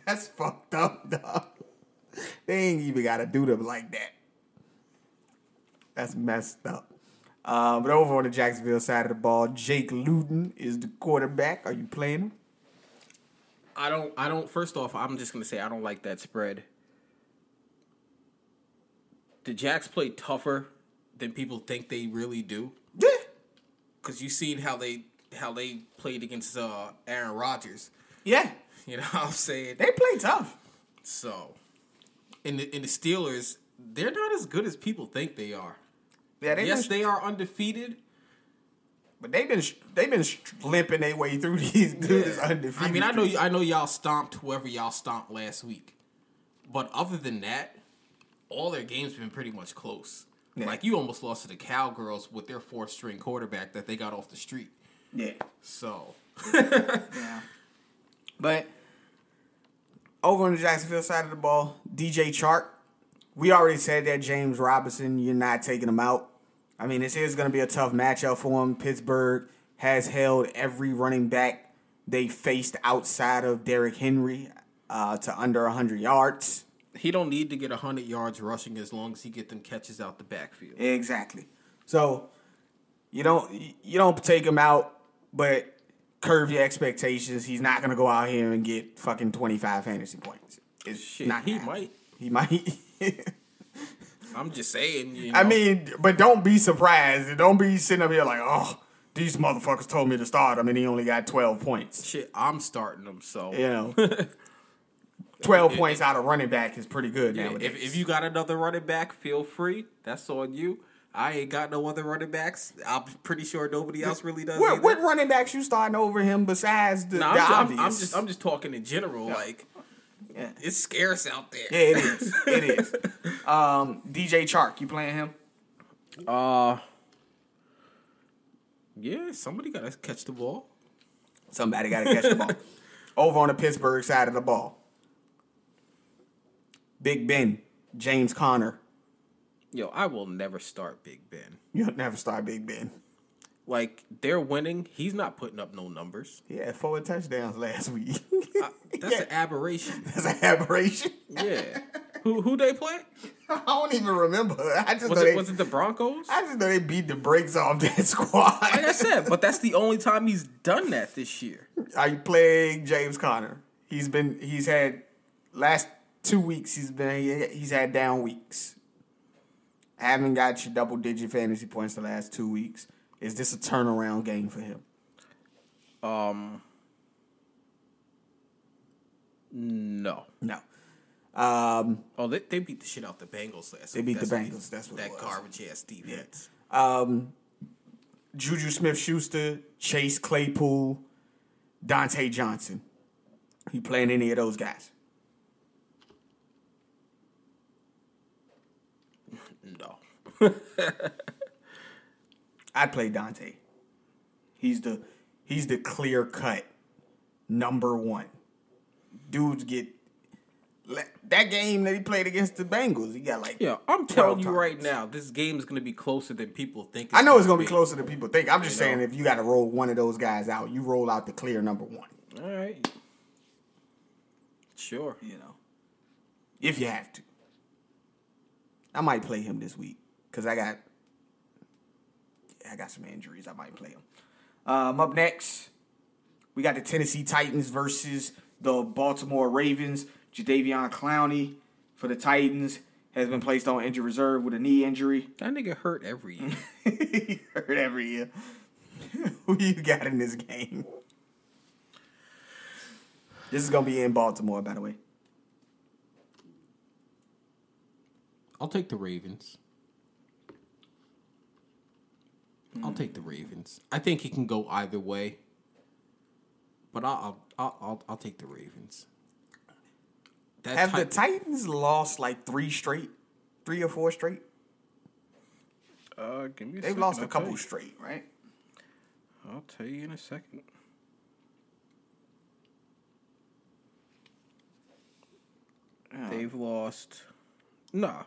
That's fucked up, dog. They ain't even got to do them like that. That's messed up. Uh, but over on the Jacksonville side of the ball, Jake Luton is the quarterback. Are you playing him? I don't. I don't. First off, I'm just gonna say I don't like that spread. The Jacks play tougher than people think they really do. Yeah. Cause you seen how they how they played against uh, Aaron Rodgers. Yeah. You know what I'm saying? They play tough. So, in the in the Steelers, they're not as good as people think they are. Yeah, they yes, been, they are undefeated. but they've been they've been limping their way through these dudes this undefeated. I mean, I know I know y'all stomped whoever y'all stomped last week, but other than that, all their games have been pretty much close. Yeah. Like you almost lost to the Cowgirls with their fourth string quarterback that they got off the street. Yeah. So Yeah. But over on the Jacksonville side of the ball, DJ Chark we already said that James Robinson, you're not taking him out. I mean, this is going to be a tough matchup for him. Pittsburgh has held every running back they faced outside of Derrick Henry uh, to under 100 yards. He don't need to get 100 yards rushing as long as he get them catches out the backfield. Exactly. So you don't you don't take him out, but curve your expectations. He's not gonna go out here and get fucking 25 fantasy points. It's Shit, not he happening. might. He might. I'm just saying. You know, I mean, but don't be surprised. Don't be sitting up here like, oh, these motherfuckers told me to start him and he only got 12 points. shit, I'm starting him. So You know, 12 points out of running back is pretty good Yeah, nowadays. if if you got another running back, feel free. That's on you. I ain't got no other running backs. I'm pretty sure nobody else really does. what, what running backs you starting over him besides the, Nah, the I'm, ju- I'm- I'm just I'm just talking in general. Like Yeah. it's scarce out there. Yeah, it is. It is. Um, DJ Chark, you playing him? Uh yeah, somebody gotta catch the ball. Somebody got to catch the ball. Over on the Pittsburgh side of the ball. Big Ben, James Conner. Yo, I will never start Big Ben. You'll never start Big Ben. Like they're winning, he's not putting up no numbers. He had four touchdowns last week. Uh, that's an aberration. That's an aberration. Yeah. who who they play? I don't even remember. I just Was it they, was it the Broncos? I just know they beat the brakes off that squad. Like I said, but that's the only time he's done that this year. Are you playing James Conner? He's been he's had last two weeks he's been he- he's had down weeks. Haven't got your double digit fantasy points the last two weeks. Is this a turnaround game for him? Um, no. No. Um, Oh, they, they beat the shit out the Bengals last. They week. beat the That's- Bengals, that's what that it was. garbage ass defense. um, Juju Smith Schuster, Chase Claypool, Diontae Johnson. You playing any of those guys? No. I'd play Diontae. He's the he's the clear cut number one. Dudes get that game that he played against the Bengals. He got like Yeah, I'm telling you right now, this game is gonna be closer than people think. I know it's gonna be closer than people think. I'm just You know? saying if you got to roll one of those guys out, you roll out the clear number one. All right. Sure. You know, if you have to. I might play him this week because I got I got some injuries. I might play him. Um, up next, we got the Tennessee Titans versus the Baltimore Ravens. Jadeveon Clowney for the Titans has been placed on injured reserve with a knee injury. That nigga hurt every year. he hurt every year. Who you got in this game? This is gonna be in Baltimore, by the way. I'll take the Ravens. I'll take the Ravens. I think it can go either way, but I'll I'll I'll, I'll take the Ravens. That Have the Titans lost like three straight, three or four straight? uh, give me. A They've second, lost a I'll couple straight, right? I'll tell you in a second. They've lost. Nah.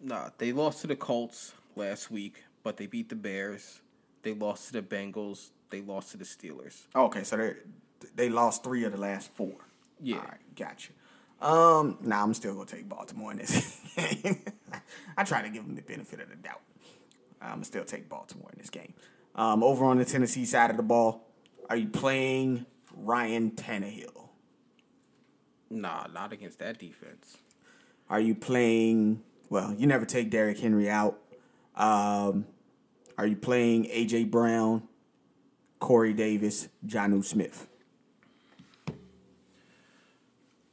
Nah, they lost to the Colts last week, but they beat the Bears. They lost to the Bengals. They lost to the Steelers. Okay, so they they lost three of the last four. Yeah. All right, gotcha. Um, nah, I'm still gonna take Baltimore in this game. I try to give them the benefit of the doubt. I'm still take Baltimore in this game. Um, over on the Tennessee side of the ball, are you playing Ryan Tannehill? Nah, not against that defense. Are you playing? Well, you never take Derrick Henry out. Um, are you playing AJ Brown, Corey Davis, Jonnu Smith?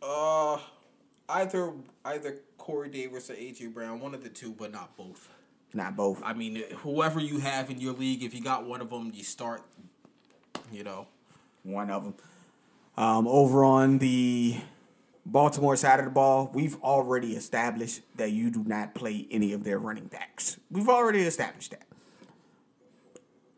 Uh, either either Corey Davis or AJ Brown, one of the two, but not both. Not both. I mean, whoever you have in your league, if you got one of them, you start. You know, one of them. Um, over on the Baltimore side of the ball, we've already established that you do not play any of their running backs. We've already established that.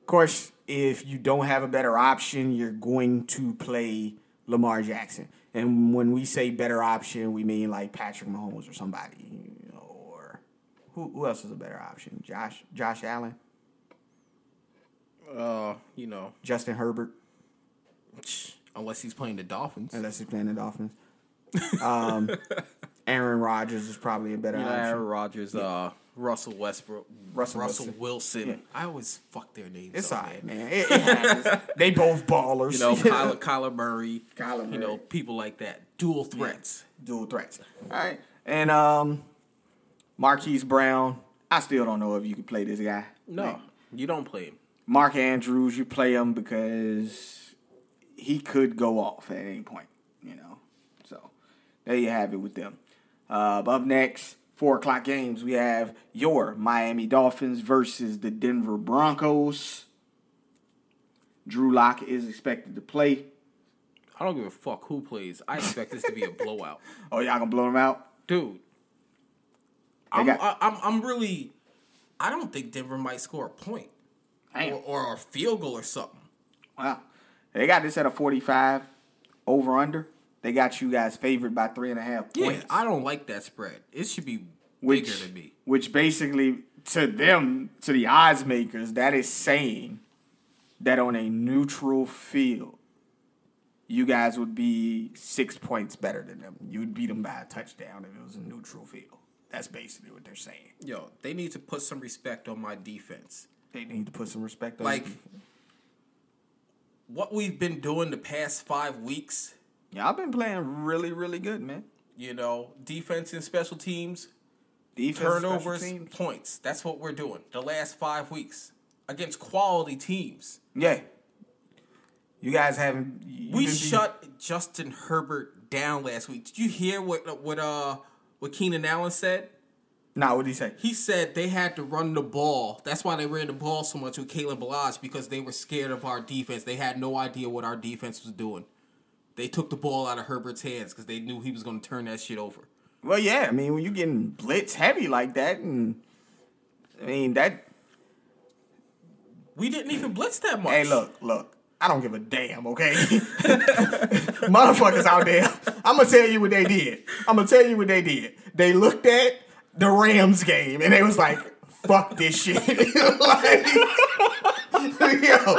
Of course, if you don't have a better option, you're going to play Lamar Jackson. And when we say better option, we mean like Patrick Mahomes or somebody, you know, or who who else is a better option? Josh Josh Allen, Uh, you know, Justin Herbert, unless he's playing the Dolphins. unless he's playing the Dolphins. Um, Aaron Rodgers is probably a better You know, option. Aaron Rodgers, uh, Russell Westbrook, Russell Russell, Wilson. Wilson. Yeah. I always fuck their names. It's up, alright, man. It, it happens. they both ballers. You know, Kyler, Kyler Murray, Kyler You know, people like that. Dual threats. dual threats. All right, and um, Marquise Brown. I still don't know if you can play this guy. No, Like, you don't play him. Mark Andrews, you play him because he could go off at any point. You know, so there you have it with them. Uh, up next, four o'clock games. We have your Miami Dolphins versus the Denver Broncos. Drew Lock is expected to play. I don't give a fuck who plays. I expect this to be a blowout, Oh, y'all gonna blow him out? dude. I'm, got- I, I'm, I'm really. I don't think Denver might score a point or, or a field goal or something. Wow. They got this at a 45 over under. They got you guys favored by three and a half points. Yeah. I don't like that spread. It should be which, bigger than me. Which basically, to them, to the odds makers, that is saying that on a neutral field, you guys would be six points better than them. You would beat them by a touchdown if it was a neutral field. That's basically what they're saying. Yo, they need to put some respect on my defense. They need to put some respect on Like-. What we've been doing the past five weeks, Y'all been playing really, really good, man. you know, defense and special teams, Defense, special turnovers, teams. points. That's what we're doing the last five weeks against quality teams. Yeah. You guys haven't. you We shut Justin Herbert down last week. Did you hear what what uh what Keenan Allen said? Nah, what did he say? He said they had to run the ball. That's why they ran the ball so much with Kalen Ballage because they were scared of our defense. They had no idea what our defense was doing. They took the ball out of Herbert's hands because they knew he was going to turn that shit over. Well, yeah. I mean, when you're getting blitz heavy like that, and I mean that. We didn't even blitz that much. Hey, look, look. I don't give a damn. Okay, motherfuckers out there. I'm gonna tell you what they did. I'm gonna tell you what they did. They looked at the Rams game and they was like, "Fuck this shit." like, yo,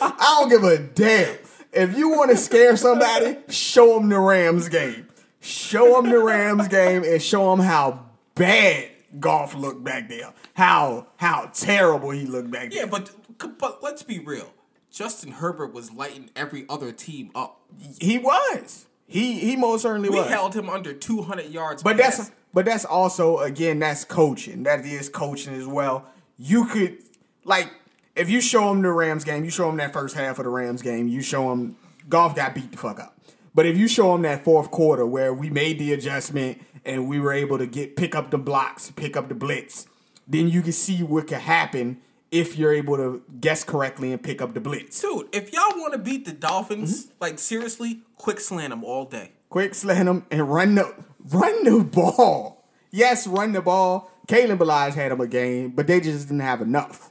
I don't give a damn. If you want to scare somebody, show them the Rams game. Show them the Rams game and show them how bad Goff looked back there. How how terrible he looked back there. Yeah, but but let's be real. Justin Herbert was lighting every other team up. He was. He he most certainly was. We was. held him under 200 yards. but pass. that's but that's also again that's coaching. That is coaching as well. You could like if you show them the Rams game, you show them that first half of the Rams game, you show them Goff got beat the fuck up. But if you show them that fourth quarter where we made the adjustment and we were able to get pick up the blocks, pick up the blitz, then you can see what could happen if you're able to guess correctly and pick up the blitz. dude. If y'all want to beat the Dolphins, Mm-hmm. like seriously, quick slant them all day. quick slant them and run the run the ball. Yes, run the ball. Kalen Ballage had him a game, but they just didn't have enough.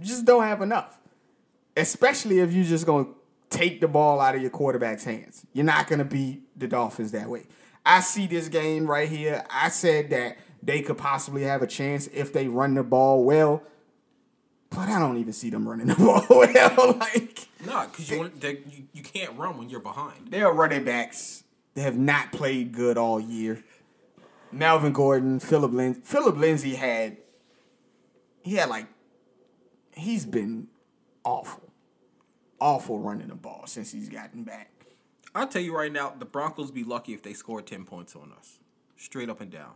Just don't have enough. Especially if you're just gonna take the ball out of your quarterback's hands. You're not gonna beat the Dolphins that way. I see this game right here. I said that they could possibly have a chance if they run the ball well. But I don't even see them running the ball well. like Nah, because you, you you can't run when you're behind. They are running backs. They have not played good all year. Melvin Gordon, Philip Lindsay. Philip Lindsay had he had like he's been awful. Awful running the ball since he's gotten back. I'll tell you right now, the Broncos be lucky if they score 10 points on us. Straight up and down.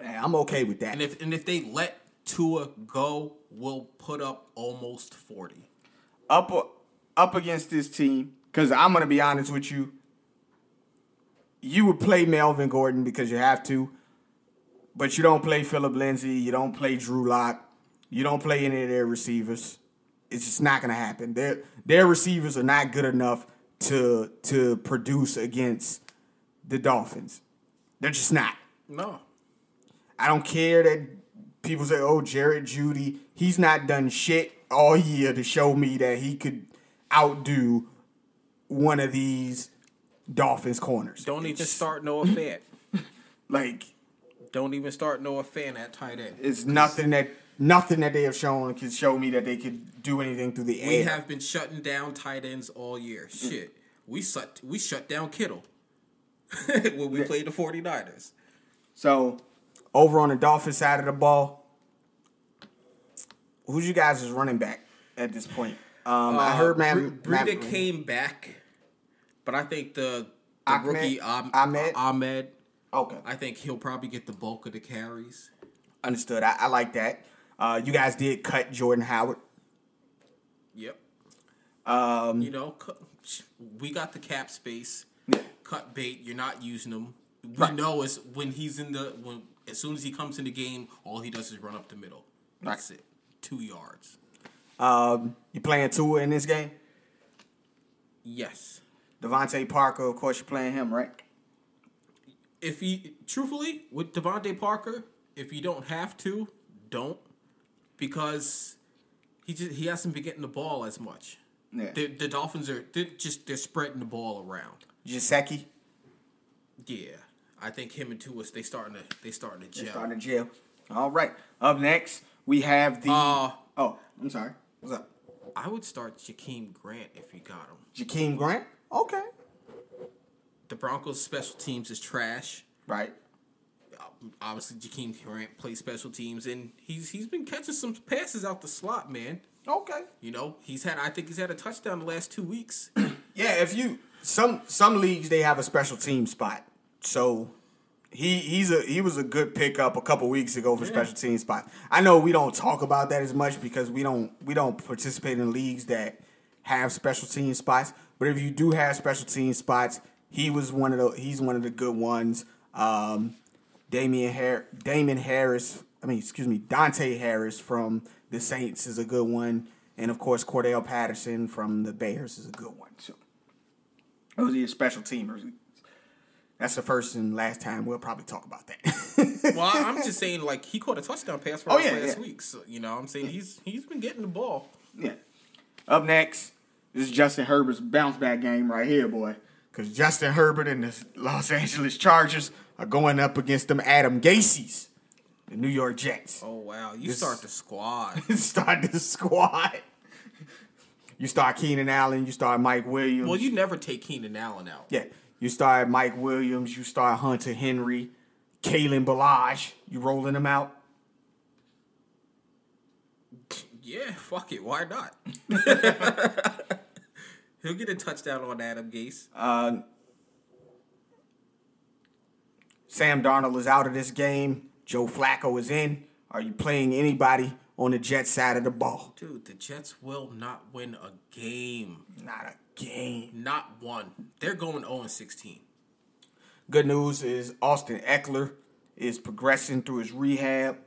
And I'm okay with that. And if and if they let Tua go, we'll put up almost 40. up up against this team, because I'm gonna be honest with you, you would play Melvin Gordon because you have to, but you don't play Philip Lindsay, you don't play Drew Lock, you don't play any of their receivers. It's just not gonna happen. Their their receivers are not good enough to to produce against the Dolphins. They're just not. No. I don't care that people say, "Oh, Jerry Jeudy, he's not done shit all year to show me that he could outdo one of these Dolphins corners. Don't even start Noah Fant. Like Don't even start Noah Fant at tight end. it's nothing that nothing that they have shown can show me that they could do anything through the We air. We have been shutting down tight ends all year. Shit. We shut we shut down Kittle when we played the 49ers. So over on the Dolphins side of the ball, who's you guys is running back at this point? Um, I heard man Bre- Breida Matt- came back, but I think the, the Ahmed? rookie um, Ahmed? Ahmed, Okay, I think he'll probably get the bulk of the carries. understood. I, I like that. Uh, you guys did cut Jordan Howard. Yep. Um, You know, we got the cap space. Yeah. Cut bait. You're not using him. We Right. know is when he's in the when as soon as he comes in the game, all he does is run up the middle. That's it. Two yards. um, you playing Tua in this game? Yes. DeVante Parker, of course, you're playing him, right? If he truthfully with DeVante Parker, if you don't have to, don't because he just he hasn't been getting the ball as much. Yeah. The, the Dolphins are they're just they're spreading the ball around. Gesicki, Yeah, I think him and Tua they starting to they starting to they're gel. starting to jail. All right. Up next, we have the. Uh, oh, I'm sorry. What's up? I would start Jakeem Grant if you got him. Jakeem Grant. Okay. The Broncos' special teams is trash. Right. Obviously, Jakeem Grant plays special teams, and he's he's been catching some passes out the slot, man. Okay. You know, he's had I think he's had a touchdown the last two weeks. Yeah, if you some some leagues they have a special team spot. So he he's a he was a good pickup a couple weeks ago for special team spot. I know we don't talk about that as much because we don't we don't participate in leagues that have special team spots. But if you do have special team spots, he was one of the he's one of the good ones. Um, Damian Har- Damon Harris, I mean, excuse me, Deonte Harris from the Saints is a good one, and of course Cordarrelle Patterson from the Bears is a good one too. Those are your special teamers. That's the first and last time we'll probably talk about that. well, I'm just saying, like he caught a touchdown pass for Oh, us yeah, last yeah. week. So you know, I'm saying he's he's been getting the ball. yeah. Up next, this is Justin Herbert's bounce back game right here, boy. Because Justin Herbert and the Los Angeles Chargers are going up against them Adam Gaseys, the New York Jets. Oh wow, you This- start the squad. start the squad. You start Keenan Allen. You start Mike Williams. well, you never take Keenan Allen out. yeah. You start Mike Williams. You start Hunter Henry, Kalen Ballage. You rolling them out. Yeah, fuck it. Why not? He'll get a touchdown on Adam Gase. Uh, Sam Darnold is out of this game. Joe Flacco is in. Are you playing anybody on the Jets side of the ball? Dude, the Jets will not win a game. Not a game. Not one. They're going 0 16. Good news is Austin Ekeler is progressing through his rehab,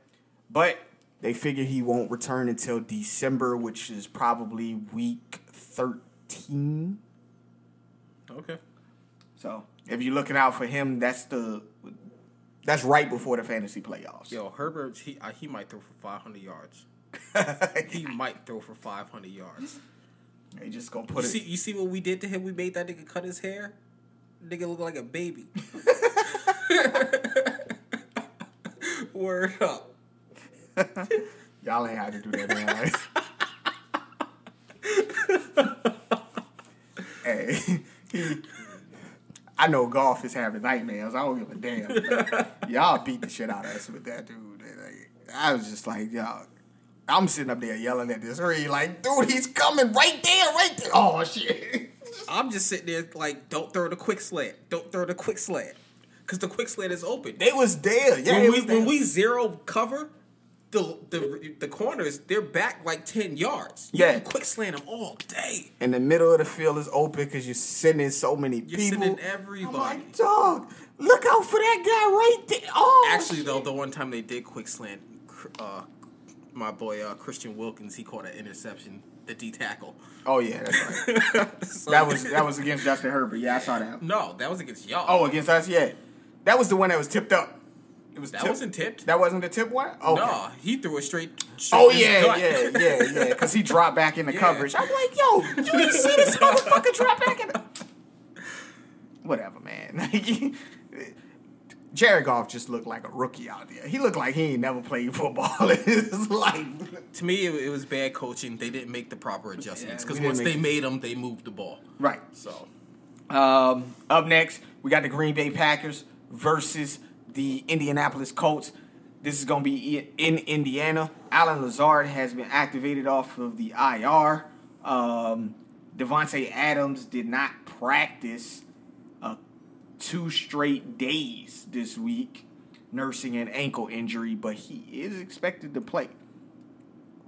but they figure he won't return until December, which is probably week 13. Okay. So if you're looking out for him, that's the that's right before the fantasy playoffs. Yo, Herbert, he uh, he might throw for 500 yards. He might throw for 500 yards. They just gonna You put see, it. you see what we did to him? We made that nigga cut his hair. Nigga look like a baby. Word up. Y'all ain't had to do that, man. hey, he, I know Goff is having nightmares. I don't give a damn. y'all beat the shit out of us with that dude. Like, I was just like, y'all. I'm sitting up there yelling at this ring, like, dude, he's coming right there, right there. Oh shit. I'm just sitting there like, don't throw the quick slant. Don't throw the quick slant. Because the quick slant is open. They was there. Yeah, when we was there. when we zero cover, the the the corners they're back like ten yards. You Yeah. can quick slant them all day. And the middle of the field is open because you're sending so many You're people. sending I'm everybody. like, dog, look out for that guy right there. Oh, Actually, though, the one time they did quick slant, uh, my boy uh, Christian Wilkins he caught an interception, the D tackle. oh yeah, that's right. So- that was that was against Justin Herbert. Yeah, I saw that. no, that was against y'all. Oh, against us, yeah. That was the one that was tipped up. It was that tipped- wasn't tipped. That wasn't the tip one. Okay. No, he threw it straight. straight Oh yeah, yeah, yeah, yeah. Because he dropped back in the Yeah. coverage. I'm like, yo, you didn't see this motherfucker drop back in. The... whatever, man. Jared Goff just looked like a rookie out there. He looked like he ain't never played football in his life. To me, it, it was bad coaching. They didn't make the proper adjustments because we once they make- made them, they moved the ball. Right. So Um, up next, we got the Green Bay Packers versus the Indianapolis Colts. This is going to be in Indiana. Allen Lazard has been activated off of the IR. Um, Davante Adams did not practice uh, two straight days this week, nursing an ankle injury, but he is expected to play.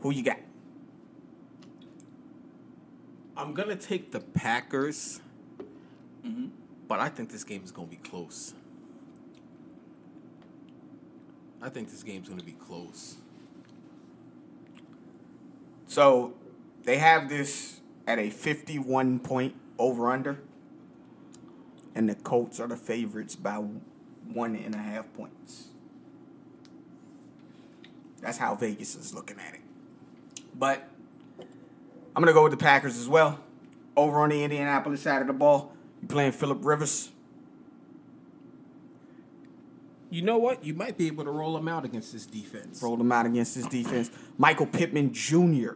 Who you got? I'm gonna take the Packers, but I think this game is gonna be close. I think this game's gonna be close. So they have this at a 51 point over under, and the Colts are the favorites by one and a half points. That's how Vegas is looking at it. But I'm gonna go with the Packers as well. Over on the Indianapolis side of the ball, you playing Philip Rivers. You know what? You might be able to roll him out against this defense. Roll him out against this defense. Michael Pittman Jr.,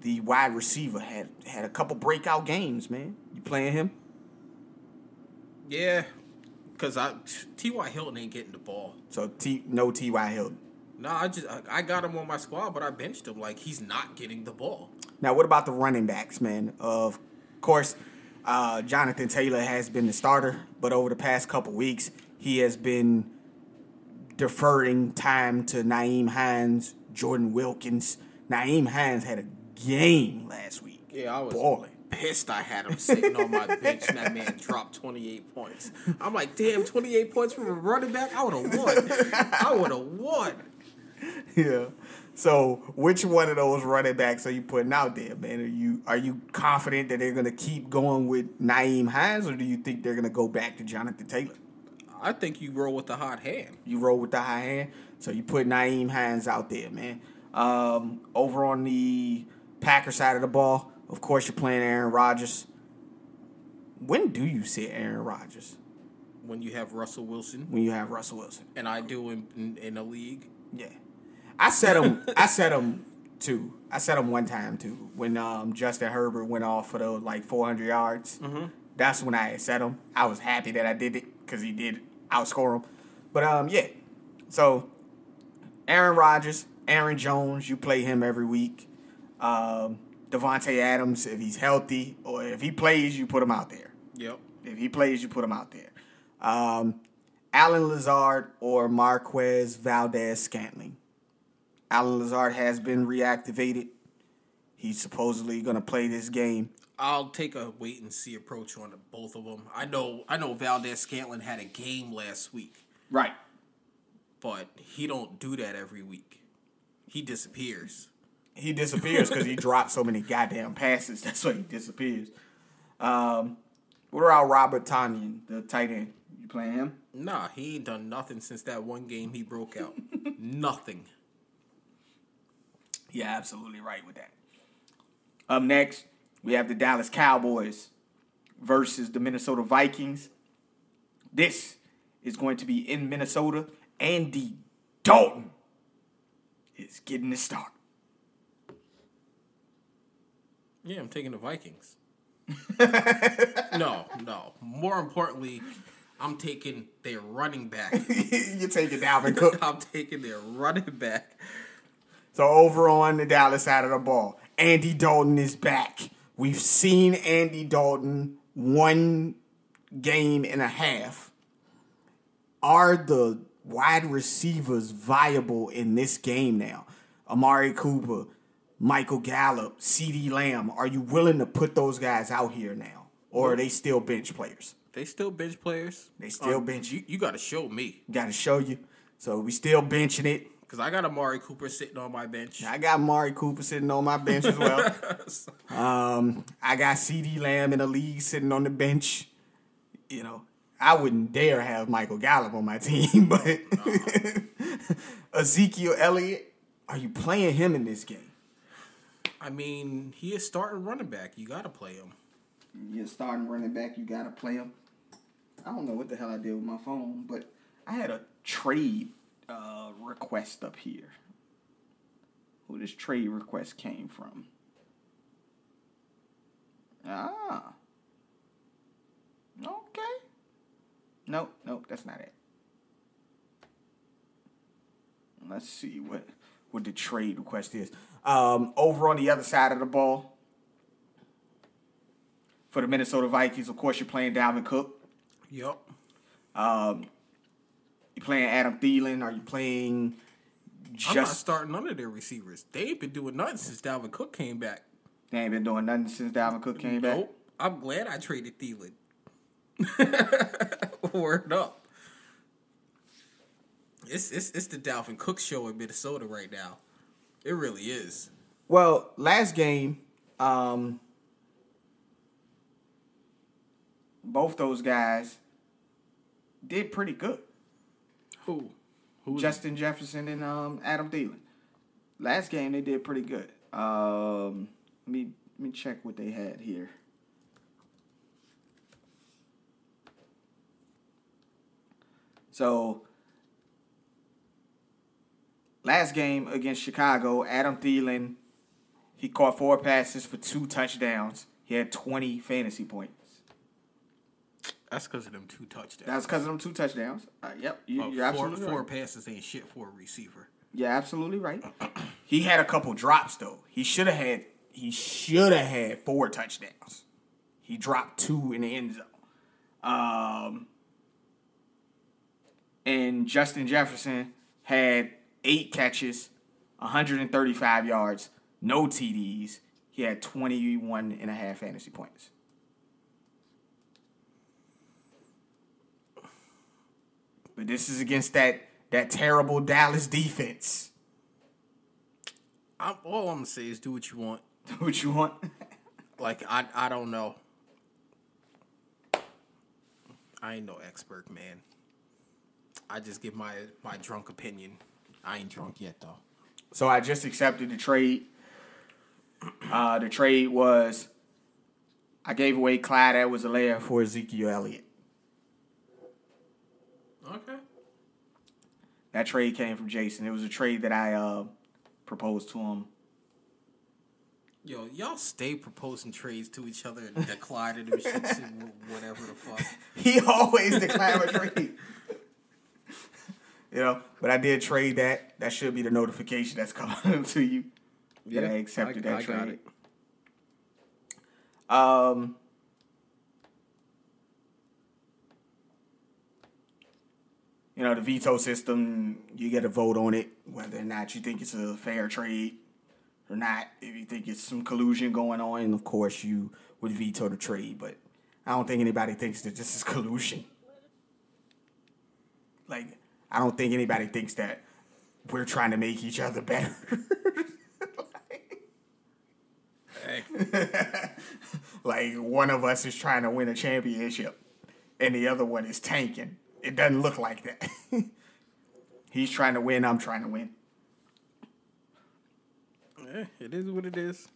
the wide receiver, had had a couple breakout games. Man, you playing him? Yeah, because I T.Y. Hilton ain't getting the ball. So T no T Y Hilton. No, I just I, I got him on my squad, but I benched him. Like he's not getting the ball. Now, what about the running backs, man? Of course, uh, Jonathan Taylor has been the starter, but over the past couple weeks, he has been deferring time to Nyheim Hines, Jordan Wilkins. Nyheim Hines had a game last week. Yeah, I was balling. pissed. I had him sitting on my bench, and that man dropped twenty eight points. I'm like, damn, twenty eight points from a running back. I would have won. I would have won. Yeah. So, which one of those running backs are you putting out there, man? Are you are you confident that they're going to keep going with Nyheim Hines, or do you think they're going to go back to Jonathan Taylor? I think you roll with the hot hand. You roll with the hot hand, so you put Nyheim Hines out there, man. Um, over on the Packer side of the ball, of course, you're playing Aaron Rodgers. When do you sit Aaron Rodgers? When you have Russell Wilson, When you have Russell Wilson? and I do in in, in a league. Yeah, I set him. I set him too. I set him one time too. When um, Justin Herbert went off for those like 400 yards, that's when I set him. I was happy that I did it because he did outscore them. But um, yeah. So Aaron Rodgers, Aaron Jones, you play him every week. Um, Davante Adams, if he's healthy or if he plays, you put him out there. Yep. If he plays, you put him out there. Um, Allen Lazard or Marquez Valdes Scantling. Allen Lazard has been reactivated. He's supposedly going to play this game. I'll take a wait and see approach on both of them. I know I know Valdes Scantling had a game last week, Right. but he don't do that every week. He disappears. He disappears because he dropped so many goddamn passes. That's why he disappears. Um, what about Robert Tonyan, the tight end? You playing him? Nah, he ain't done nothing since that one game he broke out. nothing. Yeah, absolutely right with that. Up next, we have the Dallas Cowboys versus the Minnesota Vikings. This is going to be in Minnesota. Andy Dalton is getting the start. Yeah, I'm taking the Vikings. no, no. More importantly, I'm taking their running back. You're taking Dalvin Cook. I'm taking their running back. So over on the Dallas side of the ball, Andy Dalton is back. We've seen Andy Dalton one game and a half. Are the wide receivers viable in this game now? Amari Cooper, Michael Gallup, CeeDee Lamb. Are you willing to put those guys out here now? Or are they still bench players? They still bench players. They still Um, bench. You, you got to show me Got to show you. So we still benching it. Because I got Amari Cooper sitting on my bench. I got Amari Cooper sitting on my bench as well. um, I got CeeDee Lamb in the league sitting on the bench. You know, I wouldn't dare have Michael Gallup on my team, but Ezekiel Elliott, are you playing him in this game? I mean, he is starting running back. You got to play him. You're starting running back, you gotta play him. I don't know what the hell I did with my phone, but I had a trade uh, request up here. Who this trade request came from? Ah. Okay. Nope, nope, that's not it. Let's see what what the trade request is. Um, over on the other side of the ball, for the Minnesota Vikings, of course, you're playing Dalvin Cook. Yep. Um, playing Adam Thielen? Are you playing I'm not starting none of their receivers. They ain't been doing nothing since Dalvin Cook came back. They ain't been doing nothing since Dalvin Cook came back. I'm glad I traded Thielen. Word up. It's, it's it's the Dalvin Cook show in Minnesota right now. It really is. Well, last game, um, both those guys did pretty good. Who? Justin Jefferson and um, Adam Thielen. Last game they did pretty good. Um, let me let me check what they had here. So last game against Chicago, Adam Thielen he caught four passes for two touchdowns. He had 20 fantasy points. That's because of them two touchdowns. That's because of them two touchdowns. Uh, yep, you, Uh, you're four, absolutely four right. passes ain't shit for a receiver. You're absolutely right. He had a couple drops though. He should have had he should have had four touchdowns. He dropped two in the end zone. Um and Justin Jefferson had eight catches, 135 yards, no TDs. He had 21 and a half fantasy points. But this is against that that terrible Dallas defense. I'm, all I'm gonna say is do what you want. Do what you want? Like I I don't know. I ain't no expert, man. I just give my my drunk opinion. I ain't drunk yet though. So I just accepted the trade. Uh, the trade was I gave away Clyde Edwards-Helaire for Ezekiel Elliott. Okay. That trade came from Jason. It was a trade that I uh, proposed to him. Yo, y'all stay proposing trades to each other and declining them shits and whatever the fuck. He always declined a trade. you know, but I did trade that. That should be the notification that's coming to you that I accepted that trade. Um, you know, the veto system, you get a vote on it, whether or not you think it's a fair trade or not. If you think it's some collusion going on, and of course you would veto the trade, but I don't think anybody thinks that this is collusion. Like, I don't think anybody thinks that we're trying to make each other better. Hey, like one of us is trying to win a championship and the other one is tanking. It doesn't look like that. He's trying to win, I'm trying to win. eh, it is what it is.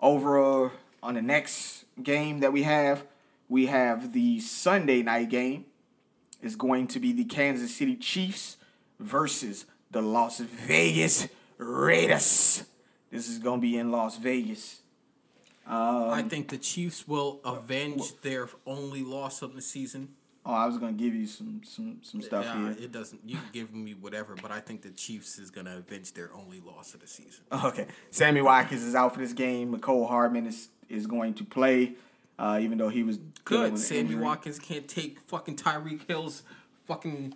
Over uh, on the next game that we have, we have the Sunday night game. It's going to be the Kansas City Chiefs versus the Las Vegas Raiders. This is going to be in Las Vegas. I think the Chiefs will avenge their only loss of the season. Oh, I was going to give you some some some stuff Yeah, here. it doesn't. You can give me whatever, but I think the Chiefs is gonna avenge their only loss of the season. Okay. Sammy Watkins is out for this game. Mecole Hardman is is going to play, uh, even though he was Good. Sammy injury. Watkins can't take fucking Tyreek Hill's fucking.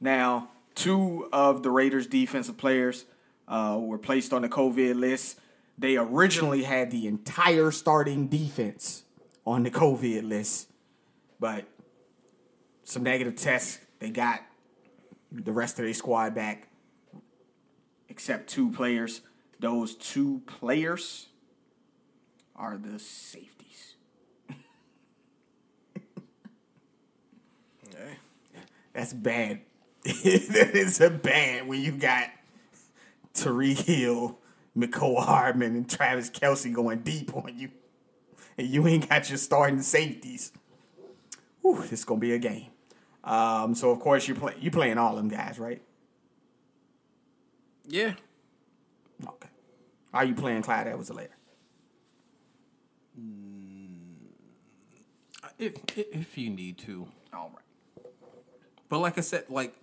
Now, two of the Raiders' defensive players uh, were placed on the COVID list. They originally had the entire starting defense on the COVID list, but some negative tests. They got the rest of their squad back, except two players. Those two players are the safeties. That's bad. that is a bad when you got Tyreek Hill, Mecole Hardman, and Travis Kelce going deep on you. And you ain't got your starting safeties. Whew, this is gonna be a game. Um, so of course you play you playing all them guys, right? Yeah. Okay. Are you playing Clyde Edwards Helaire? If, if if you need to, All right. but like I said, like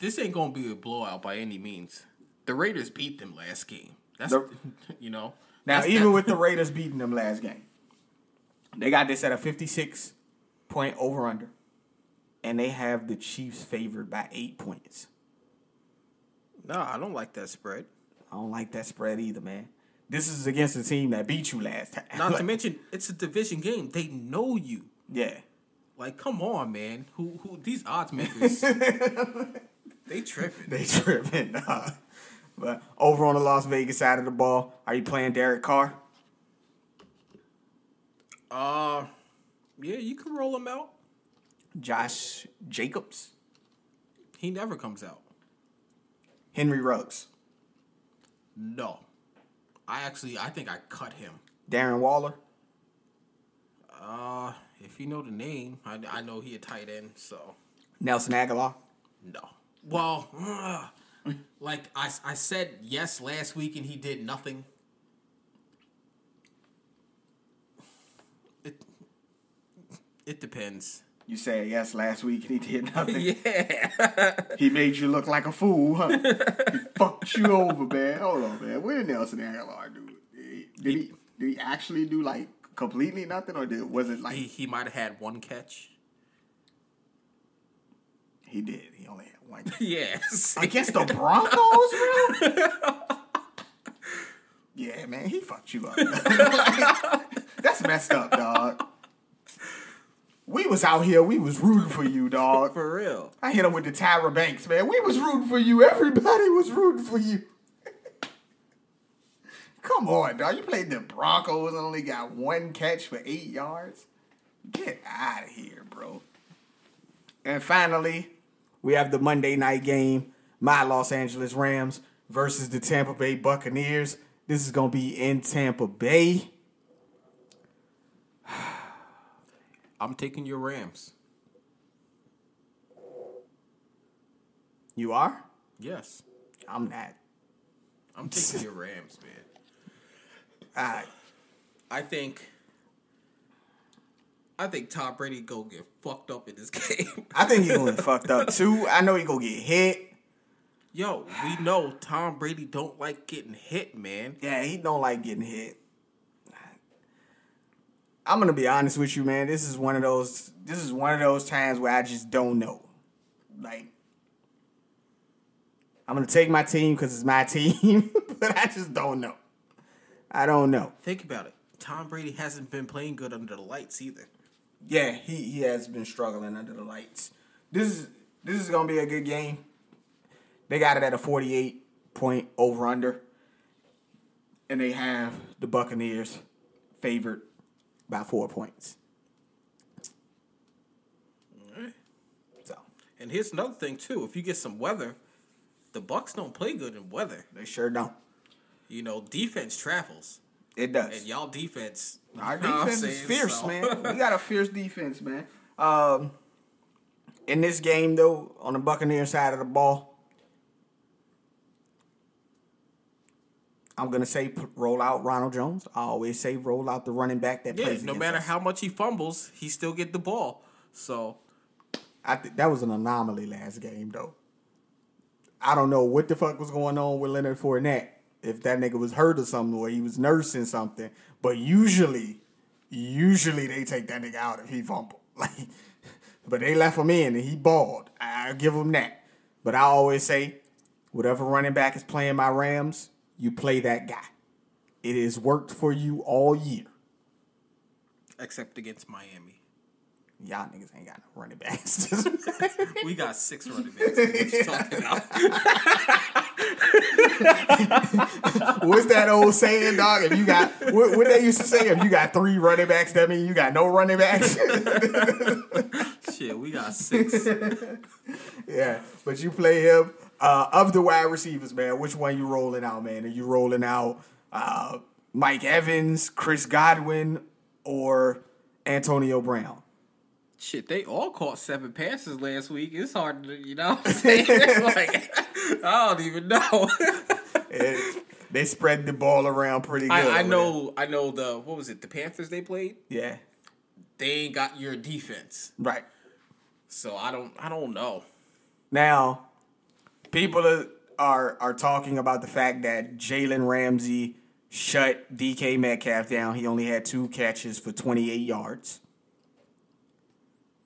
this ain't gonna be a blowout by any means. The Raiders beat them last game. That's The- you know. Now, that's- even that- with the Raiders beating them last game, they got this at a 56 point over under, and they have the Chiefs favored by eight points. No, I don't like that spread. I don't like that spread either, man. This is against the team that beat you last time. Not Like, to mention, it's a division game. They know you. yeah. Like, come on, man. Who who these odds makers? they tripping. They tripping, Nah. But over on the Las Vegas side of the ball, are you playing Derek Carr? Uh, yeah, you can roll him out. Josh Jacobs? He never comes out. Henry Ruggs? no. I actually I think I cut him. Darren Waller? Uh, if you know the name, I, I know he a tight end. So Nelson Agholor? no. Well, ugh, like I, I said yes last week and he did nothing. It it depends. You said yes last week and he did nothing. Yeah. He made you look like a fool, huh? he fucked you over, man. Hold on, man. What did Nelson Agholor do? Did he, did he did he actually do like completely nothing, or did was it like he he, might have had one catch. He did? He only had one. Yes. Against the Broncos, bro. yeah, man, he fucked you up. Like, that's messed up, dog. We was out here, we was rooting for you, dog. For real. I hit him with the Tyra Banks, man. We was rooting for you. Everybody was rooting for you. Come on, dog. You played the Broncos and only got one catch for eight yards. Get out of here, bro. And finally, we have the Monday night game. My Los Angeles Rams versus the Tampa Bay Buccaneers. This is gonna be in Tampa Bay. I'm taking your Rams. You are? Yes. I'm not. I'm taking your Rams, man. All right. I think I think Tom Brady go get fucked up in this game. I think he's gonna get fucked up too. I know he gonna get hit. Yo, we know Tom Brady don't like getting hit, man. Yeah, he don't like getting hit. I'm gonna be honest with you, man. This is one of those. This is one of those times where I just don't know. Like, I'm gonna take my team because it's my team, but I just don't know. I don't know. Think about it. Tom Brady hasn't been playing good under the lights either. Yeah, he he has been struggling under the lights. This is this is gonna be a good game. They got it at a 48 point over under, and they have the Buccaneers favored by four points. So And here's another thing too. If you get some weather, the Bucks don't play good in weather. they sure don't. You know, defense travels. It does. And y'all defense Our defense is fierce, So- man. We got a fierce defense, man. Um, in this game, though, on the Buccaneer side of the ball, I'm gonna say roll out Ronald Jones. I always say roll out the running back that Yeah, plays. no matter us. how much he fumbles, he still get the ball. So I think that was an anomaly last game, though. I don't know what the fuck was going on with Leonard Fournette. If that nigga was hurt or something, or he was nursing something. But usually, usually they take that nigga out if he fumbled. Like, but they left him in and he balled. I give him that. But I always say, whatever running back is playing my Rams, you play that guy. It has worked for you all year. except against Miami. Y'all niggas ain't got no running backs. We got six running backs. What you talking about? What's that old saying, dog? If you got what, what they used to say, if you got three running backs, that means you got no running backs. Shit, we got six. yeah, but you play him. Uh, of the wide receivers, man, which one you rolling out, man? Are you rolling out uh, Mike Evans, Chris Godwin, or Antonio Brown? Shit, they all caught seven passes last week. It's hard to, you know what I'm saying? like, I don't even know. It- they spread the ball around pretty good. I, I know, I know the, what was it, the Panthers they played? Yeah. They ain't got your defense. Right. So I don't, I don't know. Now, people are are, are talking about the fact that Jalen Ramsey shut DK Metcalf down. He only had two catches for 28 yards.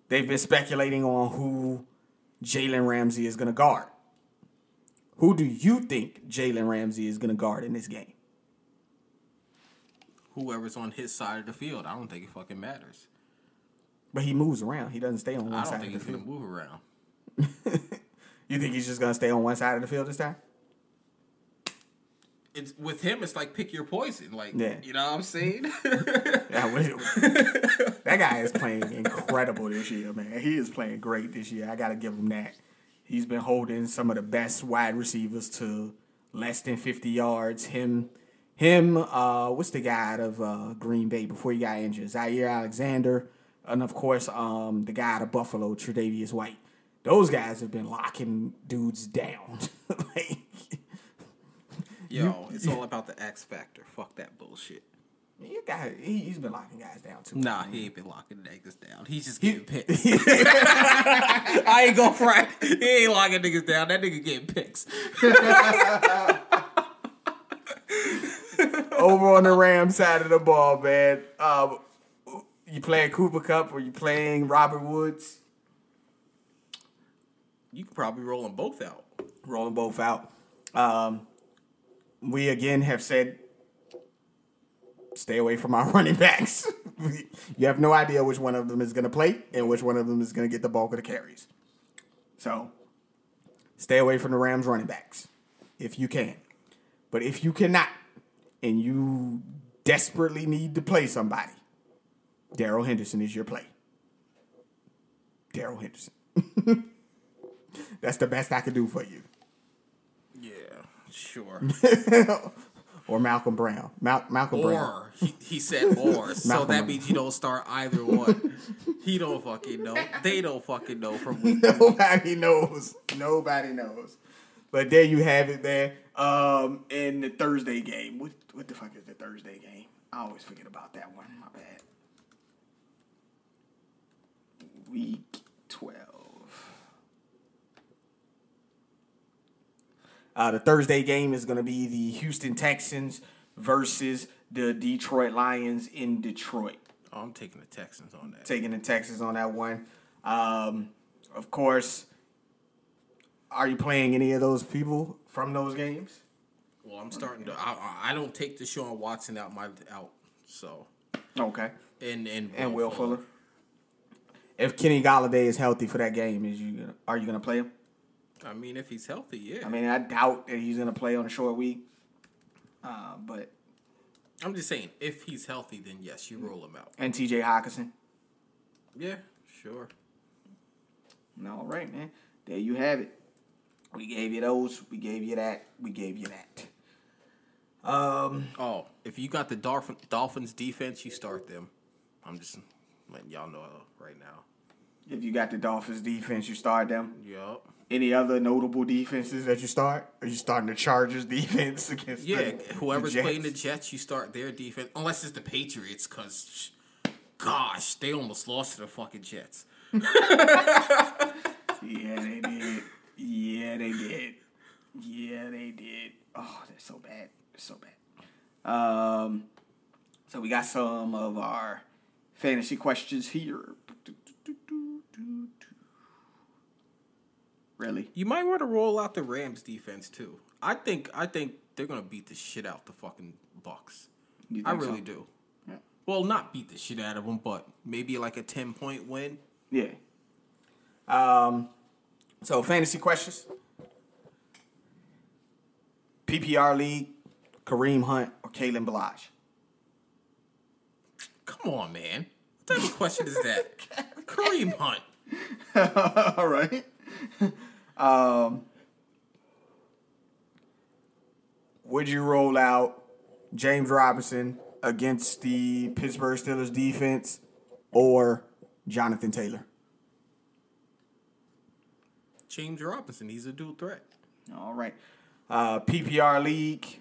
They've been speculating on who Jalen Ramsey is going to guard. Who do you think Jalen Ramsey is going to guard in this game? Whoever's on his side of the field, I don't think it fucking matters. But he moves around. He doesn't stay on one I don't side think of he's the gonna field. move around. You think he's just going to stay on one side of the field this time? It's with him. It's like pick your poison. Like, Yeah. you know what I'm saying? Yeah, that guy is playing incredible this year, man. He is playing great this year. I got to give him that. He's been holding some of the best wide receivers to less than 50 yards. Him, him. Uh, what's the guy out of uh, Green Bay before he got injured? Jaire Alexander, and of course, um, the guy out of Buffalo, Tre'Davious White. Those guys have been locking dudes down. like, Yo, it's all about the X factor. Fuck that bullshit. you got, he, he's been locking guys down too. Nah, he ain't been locking niggas down. He's just getting picks. I ain't gonna front. He ain't locking niggas down. That nigga getting picks. over on the Ram side of the ball, man. Um, you playing Cooper Kupp or you playing Robert Woods? You could probably roll them both out. Roll them both out. Um, we again have said stay away from our running backs. you have no idea which one of them is going to play and which one of them is going to get the bulk of the carries. So stay away from the Rams running backs if you can. But if you cannot and you desperately need to play somebody, Darrell Henderson is your play. Darrell Henderson. That's the best I could do for you. Yeah, sure. or Malcolm Brown. Mal- Malcolm Brown. Or he, he said or, so that means you don't start either one. He don't fucking know. They don't fucking know from week. Nobody knows. Nobody knows. But there you have it there. Um, in the Thursday game. What what the fuck is the Thursday game? I always forget about that one. My bad. Week twelve. Uh, the Thursday game is going to be the Houston Texans versus the Detroit Lions in Detroit. Oh, I'm taking the Texans on that. taking the Texans on that one. Um, of course, are you playing any of those people from those games? Well, I'm starting to. I, I- don't take Deshaun Watson out my out. So Okay. and and And Will Fuller. If Kenny Golladay is healthy for that game, is you are you going to play him? I mean, if he's healthy, yeah. I mean, I doubt that he's going to play on a short week. Uh, but I'm just saying, if he's healthy, then yes, you roll him out. and T.J. Hockenson. Yeah, sure. All right, man. There you have it. We gave you those. We gave you that. We gave you that. Um, Oh, if you got the Dolphin, Dolphins defense, you start them. I'm just letting y'all know right now. if you got the Dolphins defense, you start them. Yup. Any other notable defenses that you start? Are you starting the Chargers defense against? Yeah, the, whoever's the playing the Jets? You start their defense. Unless it's the Patriots, because, gosh, they almost lost to the fucking Jets. Yeah, they did. Yeah, they did. Yeah, they did. Oh, they're so bad. They're so bad. Um, so we got some of our fantasy questions here. Really? You might want to roll out the Rams defense too. I think I think they're gonna beat the shit out the fucking Bucks. I really so? do. Yeah. Well, not beat the shit out of them, but maybe like a ten point win. Yeah. Um. So fantasy questions. PPR league, Kareem Hunt or Kalen Ballage? Come on, man. What type of question is that? Kareem Hunt. All right. Um, would you roll out James Robinson against the Pittsburgh Steelers defense or Jonathan Taylor. James Robinson, he's a dual threat. All right. Uh, PPR league.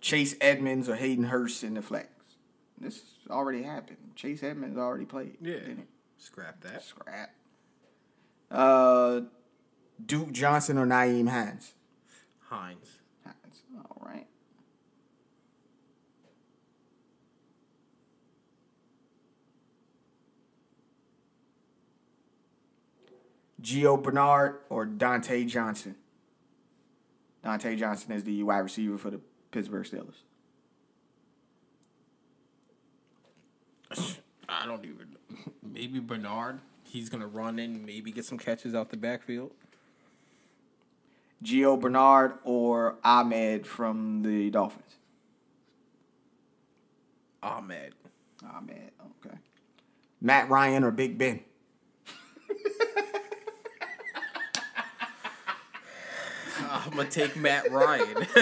Chase Edmonds or Hayden Hurst in the flex. This already happened. Chase Edmonds already played. Yeah. Didn't it? Scrap that. Scrap. Uh, Duke Johnson or Nyheim Hines. Hines. Hines. All right. Gio Bernard or Diontae Johnson. Diontae Johnson is the wide receiver for the Pittsburgh Steelers. I don't even. Maybe Bernard. He's gonna run in, maybe get some catches out the backfield. Gio Bernard or Ahmed from the Dolphins. Ahmed. Ahmed, okay. Matt Ryan or Big Ben. I'm gonna take Matt Ryan.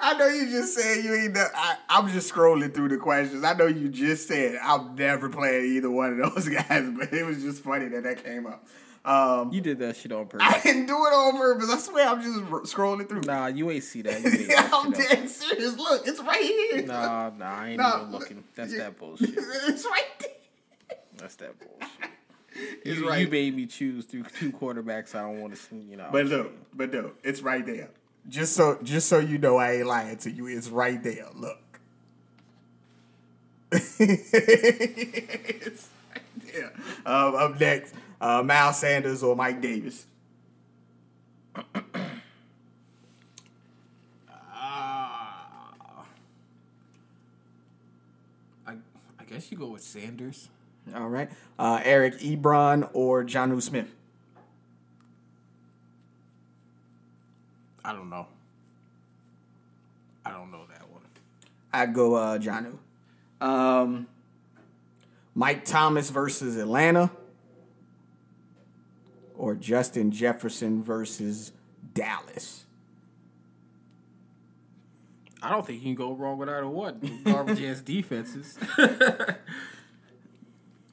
I know you just said you ain't. I, I'm just scrolling through the questions. I know you just said I'm never playing either one of those guys, but it was just funny that that came up. Um, you did that shit on purpose. I didn't do it on purpose. I swear, I'm just r- scrolling through. Nah, you ain't see that. You that I'm dead serious. Look, it's right here. Nah, nah, I ain't Nah, even looking. That's that bullshit. it's right there. That's that bullshit. It's you, right. you made me choose through two quarterbacks. I don't want to. You know. But look, but no, it's right there. Just so, just so you know, I ain't lying to you. It's right there. Look. it's right there. Um, up next, uh, Miles Sanders or Mike Davis. Ah. I I guess you go with Sanders. All right, uh, Eric Ebron or Jonnu Smith. I don't know. I don't know that one. I'd go uh, Johnu. Um, Mike Thomas versus Atlanta, or Justin Jefferson versus Dallas. I don't think you can go wrong with either one. Garbage ass defenses.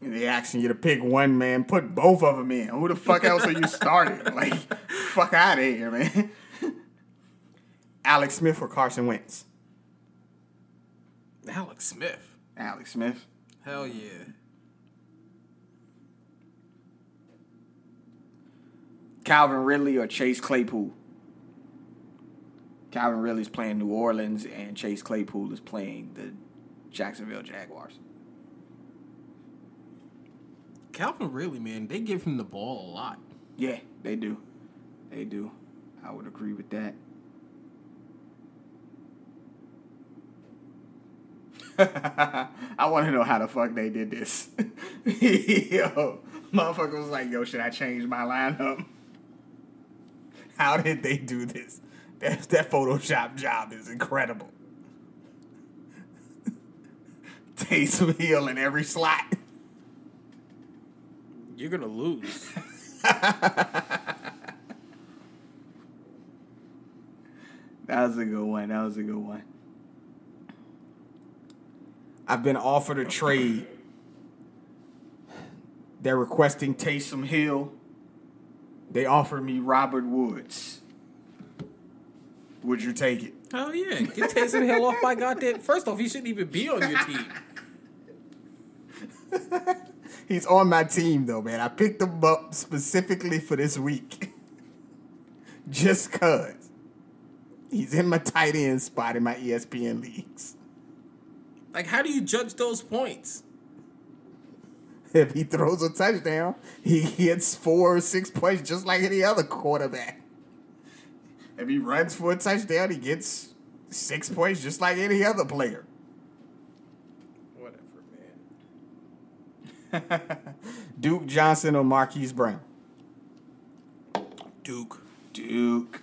They asking you to pick one, man. Put both of them in. Who the fuck else are you starting? Like, fuck out of here, man. Alex Smith or Carson Wentz? Alex Smith. Alex Smith. Hell yeah. Calvin Ridley or Chase Claypool? Calvin Ridley's playing New Orleans, and Chase Claypool is playing the Jacksonville Jaguars. Calvin really, man, they give him the ball a lot. Yeah, they do. They do. I would agree with that. I want to know how the fuck they did this. yo, motherfucker was like, yo, should I change my lineup? How did they do this? That, that Photoshop job is incredible. Taysom Hill in every slot. You're gonna lose. That was a good one. That was a good one. I've been offered a trade. They're requesting Taysom Hill. They offered me Robert Woods. Would you take it? Hell yeah. Get Taysom Hill off my goddamn. First off, he shouldn't even be on your team. He's on my team though, man. I picked him up specifically for this week. Just cause. He's in my tight end spot in my ESPN leagues. Like, how do you judge those points? If he throws a touchdown, he gets four or six points just like any other quarterback. If he runs for a touchdown, he gets six points just like any other player. Whatever, man. Duke Johnson or Marquise Brown? Duke. Duke.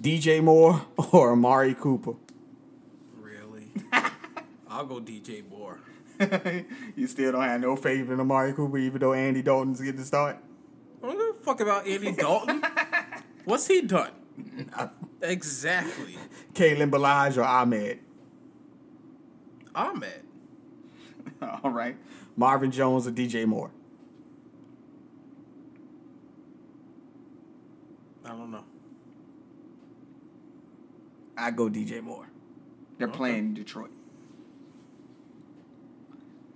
DJ Moore or Amari Cooper? Really? I'll go DJ Moore. you still don't have no faith in Amari Cooper, even though Andy Dalton's getting the start? I don't give a fuck about Andy Dalton. What's he done? Exactly. Kalen Ballage or Ahmed? Ahmed. All right. Marvin Jones or DJ Moore? I don't know. I go DJ Moore. They're Okay. playing Detroit.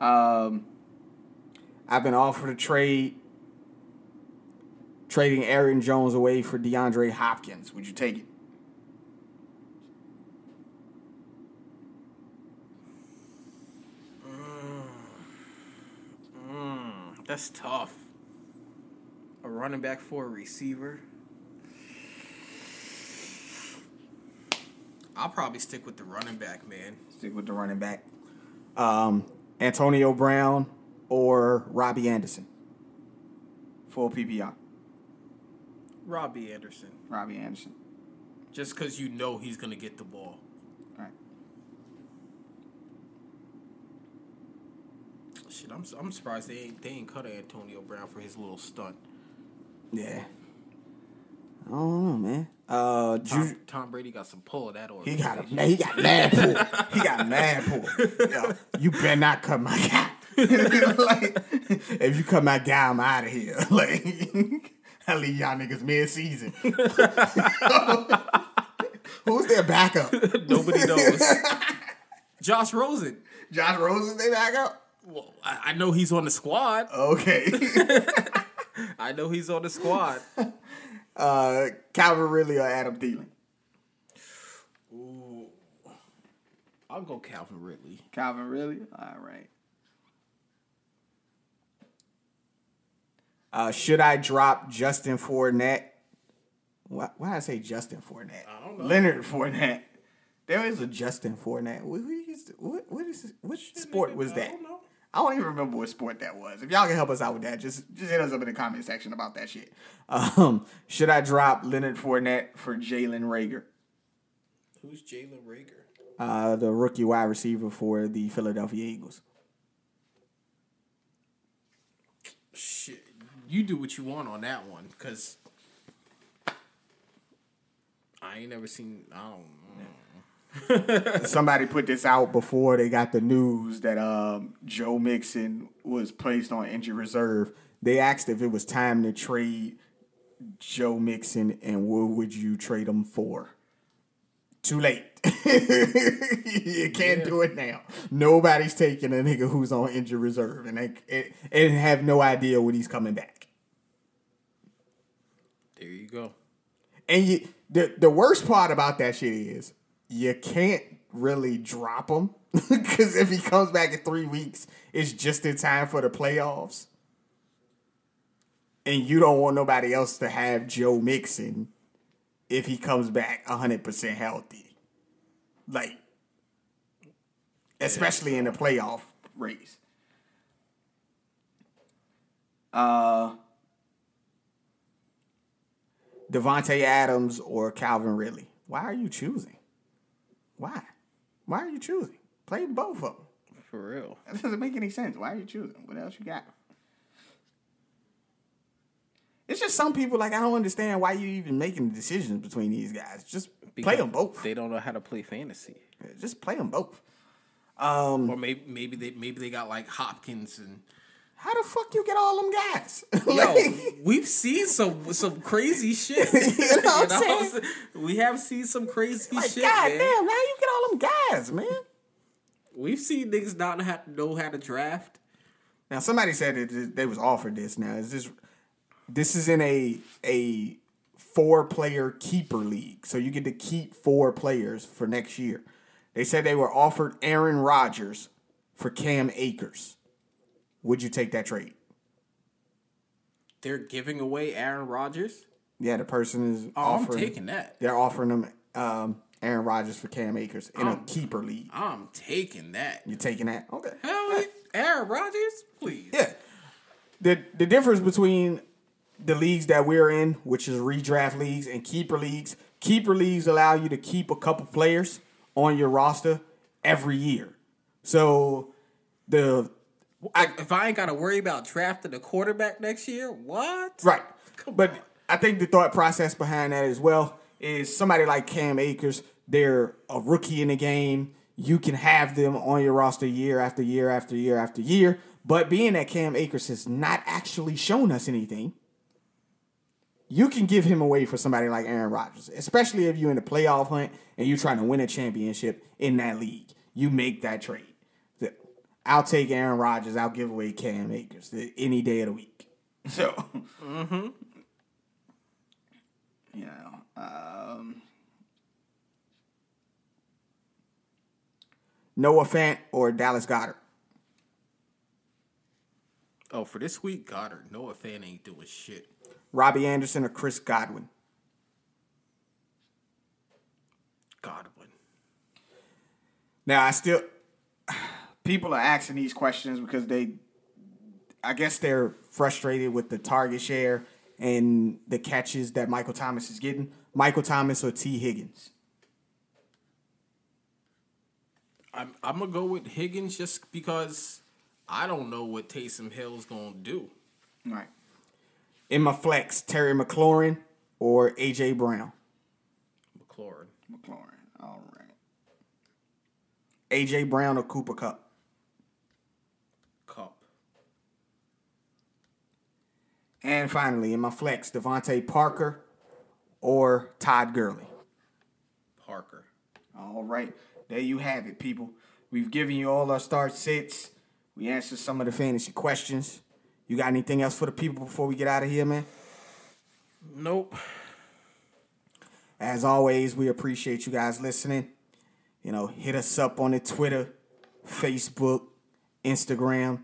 Um, I've been offered a trade, trading Aaron Jones away for DeAndre Hopkins. Would you take it? That's tough. A running back for a receiver. I'll probably stick with the running back, man. Stick with the running back. Um, Antonio Brown or Robby Anderson. Full PPR. Robby Anderson. Robby Anderson. Just because you know he's going to get the ball. All right. Shit, I'm, I'm surprised they ain't, they ain't cut Antonio Brown for his little stunt. Yeah. I don't know, man. Uh, Tom, Ju- Tom Brady got some pull of that order. he got a man. He got mad pull. He got mad pull. Yo, you better not cut my guy. like, if you cut my guy, I'm out of here. Like, I leave y'all niggas mid season. Who's their backup? Nobody knows. Josh Rosen. Josh Rosen, they backup. Well, I, I know he's on the squad. Okay. I know he's on the squad. uh, Calvin Ridley or Adam Thielen? Ooh, I'll go Calvin Ridley. Calvin Ridley. All right. Uh, should I drop Justin Fournette? Why, why did I say Justin Fournette? I don't know. Leonard Fournette. There is a Justin Fournette. What, what, is, what, what sport was that? I don't even remember what sport that was. If y'all can help us out with that, just just hit us up in the comment section about that shit. Um, should I drop Leonard Fournette for Jalen Reagor, Who's Jalen Reagor? uh, the rookie wide receiver for the Philadelphia Eagles? Shit, you do what you want on that one, cause I ain't never seen. I don't. know. Somebody put this out before they got the news that um, Joe Mixon was placed on injury reserve. They asked if it was time to trade Joe Mixon and what would you trade him for? Too late. you can't do it now. Nobody's taking a nigga who's on injury reserve and they and have no idea when he's coming back. There you go. And you, the the worst part about that shit is you can't really drop him because if he comes back in three weeks, it's just in time for the playoffs, and you don't want nobody else to have Joe Mixon if he comes back hundred percent healthy, like especially in the playoff race. Uh. Davante Adams or Calvin Ridley? Why are you choosing? Why? Why are you choosing? Play both of them. For real. That doesn't make any sense. Why are you choosing? What else you got? It's just some people like I don't understand why you even making the decisions between these guys. Just play them both. They don't know how to play fantasy. Just play them both. Um, Or maybe maybe they maybe they got like Hopkins and how the fuck you get all them guys? Yo, we've seen some some crazy shit. You know what I'm saying? We have seen some crazy like shit, God man. damn, how you get all them guys, man? We've seen niggas not know to know how to draft. Now somebody said that they was offered this. Now is this this is in a a four player keeper league, so you get to keep four players for next year. They said they were offered Aaron Rodgers for Cam Akers. Would you take that trade? They're giving away Aaron Rodgers. Yeah, the person is Oh, I'm offering. taking that. They're offering them um, Aaron Rodgers for Cam Akers in a Um, keeper league. I'm taking that. You're taking that? Okay. Hell, yeah. Aaron Rodgers, please. Yeah. The the difference between the leagues that we're in, which is redraft leagues and keeper leagues, keeper leagues allow you to keep a couple players on your roster every year. So the I, if I ain't got to worry about drafting a quarterback next year, what? right. Come but on. I think the thought process behind that as well is somebody like Cam Akers, they're a rookie in the game. you can have them on your roster year after year after year after year. But being that Cam Akers has not actually shown us anything, you can give him away for somebody like Aaron Rodgers, especially if you're in the playoff hunt and you're trying to win a championship in that league. You make that trade. I'll take Aaron Rodgers. I'll give away Cam Akers any day of the week. So, mm-hmm. you know, um, Noah Fant or Dallas Goedert. Oh, for this week, Goddard. Noah Fant ain't doing shit. Robby Anderson or Chris Godwin? Godwin. Now I still people are asking these questions because they I guess they're frustrated with the target share and the catches that Michael Thomas is getting. Michael Thomas or Tee Higgins? I'm I'm gonna go with Higgins just because I don't know what Taysom Hill's gonna do. Right. In my flex, Terry McLaurin or AJ Brown? McLaurin. McLaurin. All right. AJ Brown or Cooper Kupp? And finally, in my flex, DeVante Parker or Todd Gurley? Parker. All right. There you have it, people. We've given you all our start sits. We answered some of the fantasy questions. You got anything else for the people before we get out of here, man? Nope. As always, we appreciate you guys listening. You know, hit us up on the Twitter, Facebook, Instagram.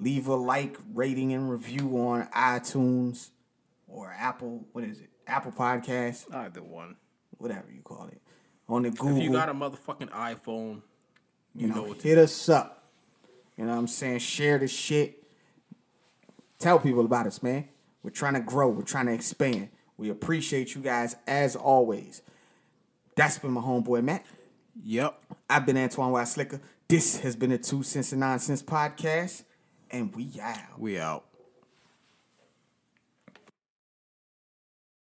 Leave a like, rating, and review on iTunes or Apple. What is it? Apple Podcast. Either one. Whatever you call it. On the Google. If you got a motherfucking iPhone, you, you know, know hit us up. You know what I'm saying? Share the shit. Tell people about us, man. We're trying to grow. We're trying to expand. We appreciate you guys as always. That's been my homeboy Matt. Yep. I've been Antoine Wild Slicker. This has been a Two Cents and Nonsense podcast, and we out. We out.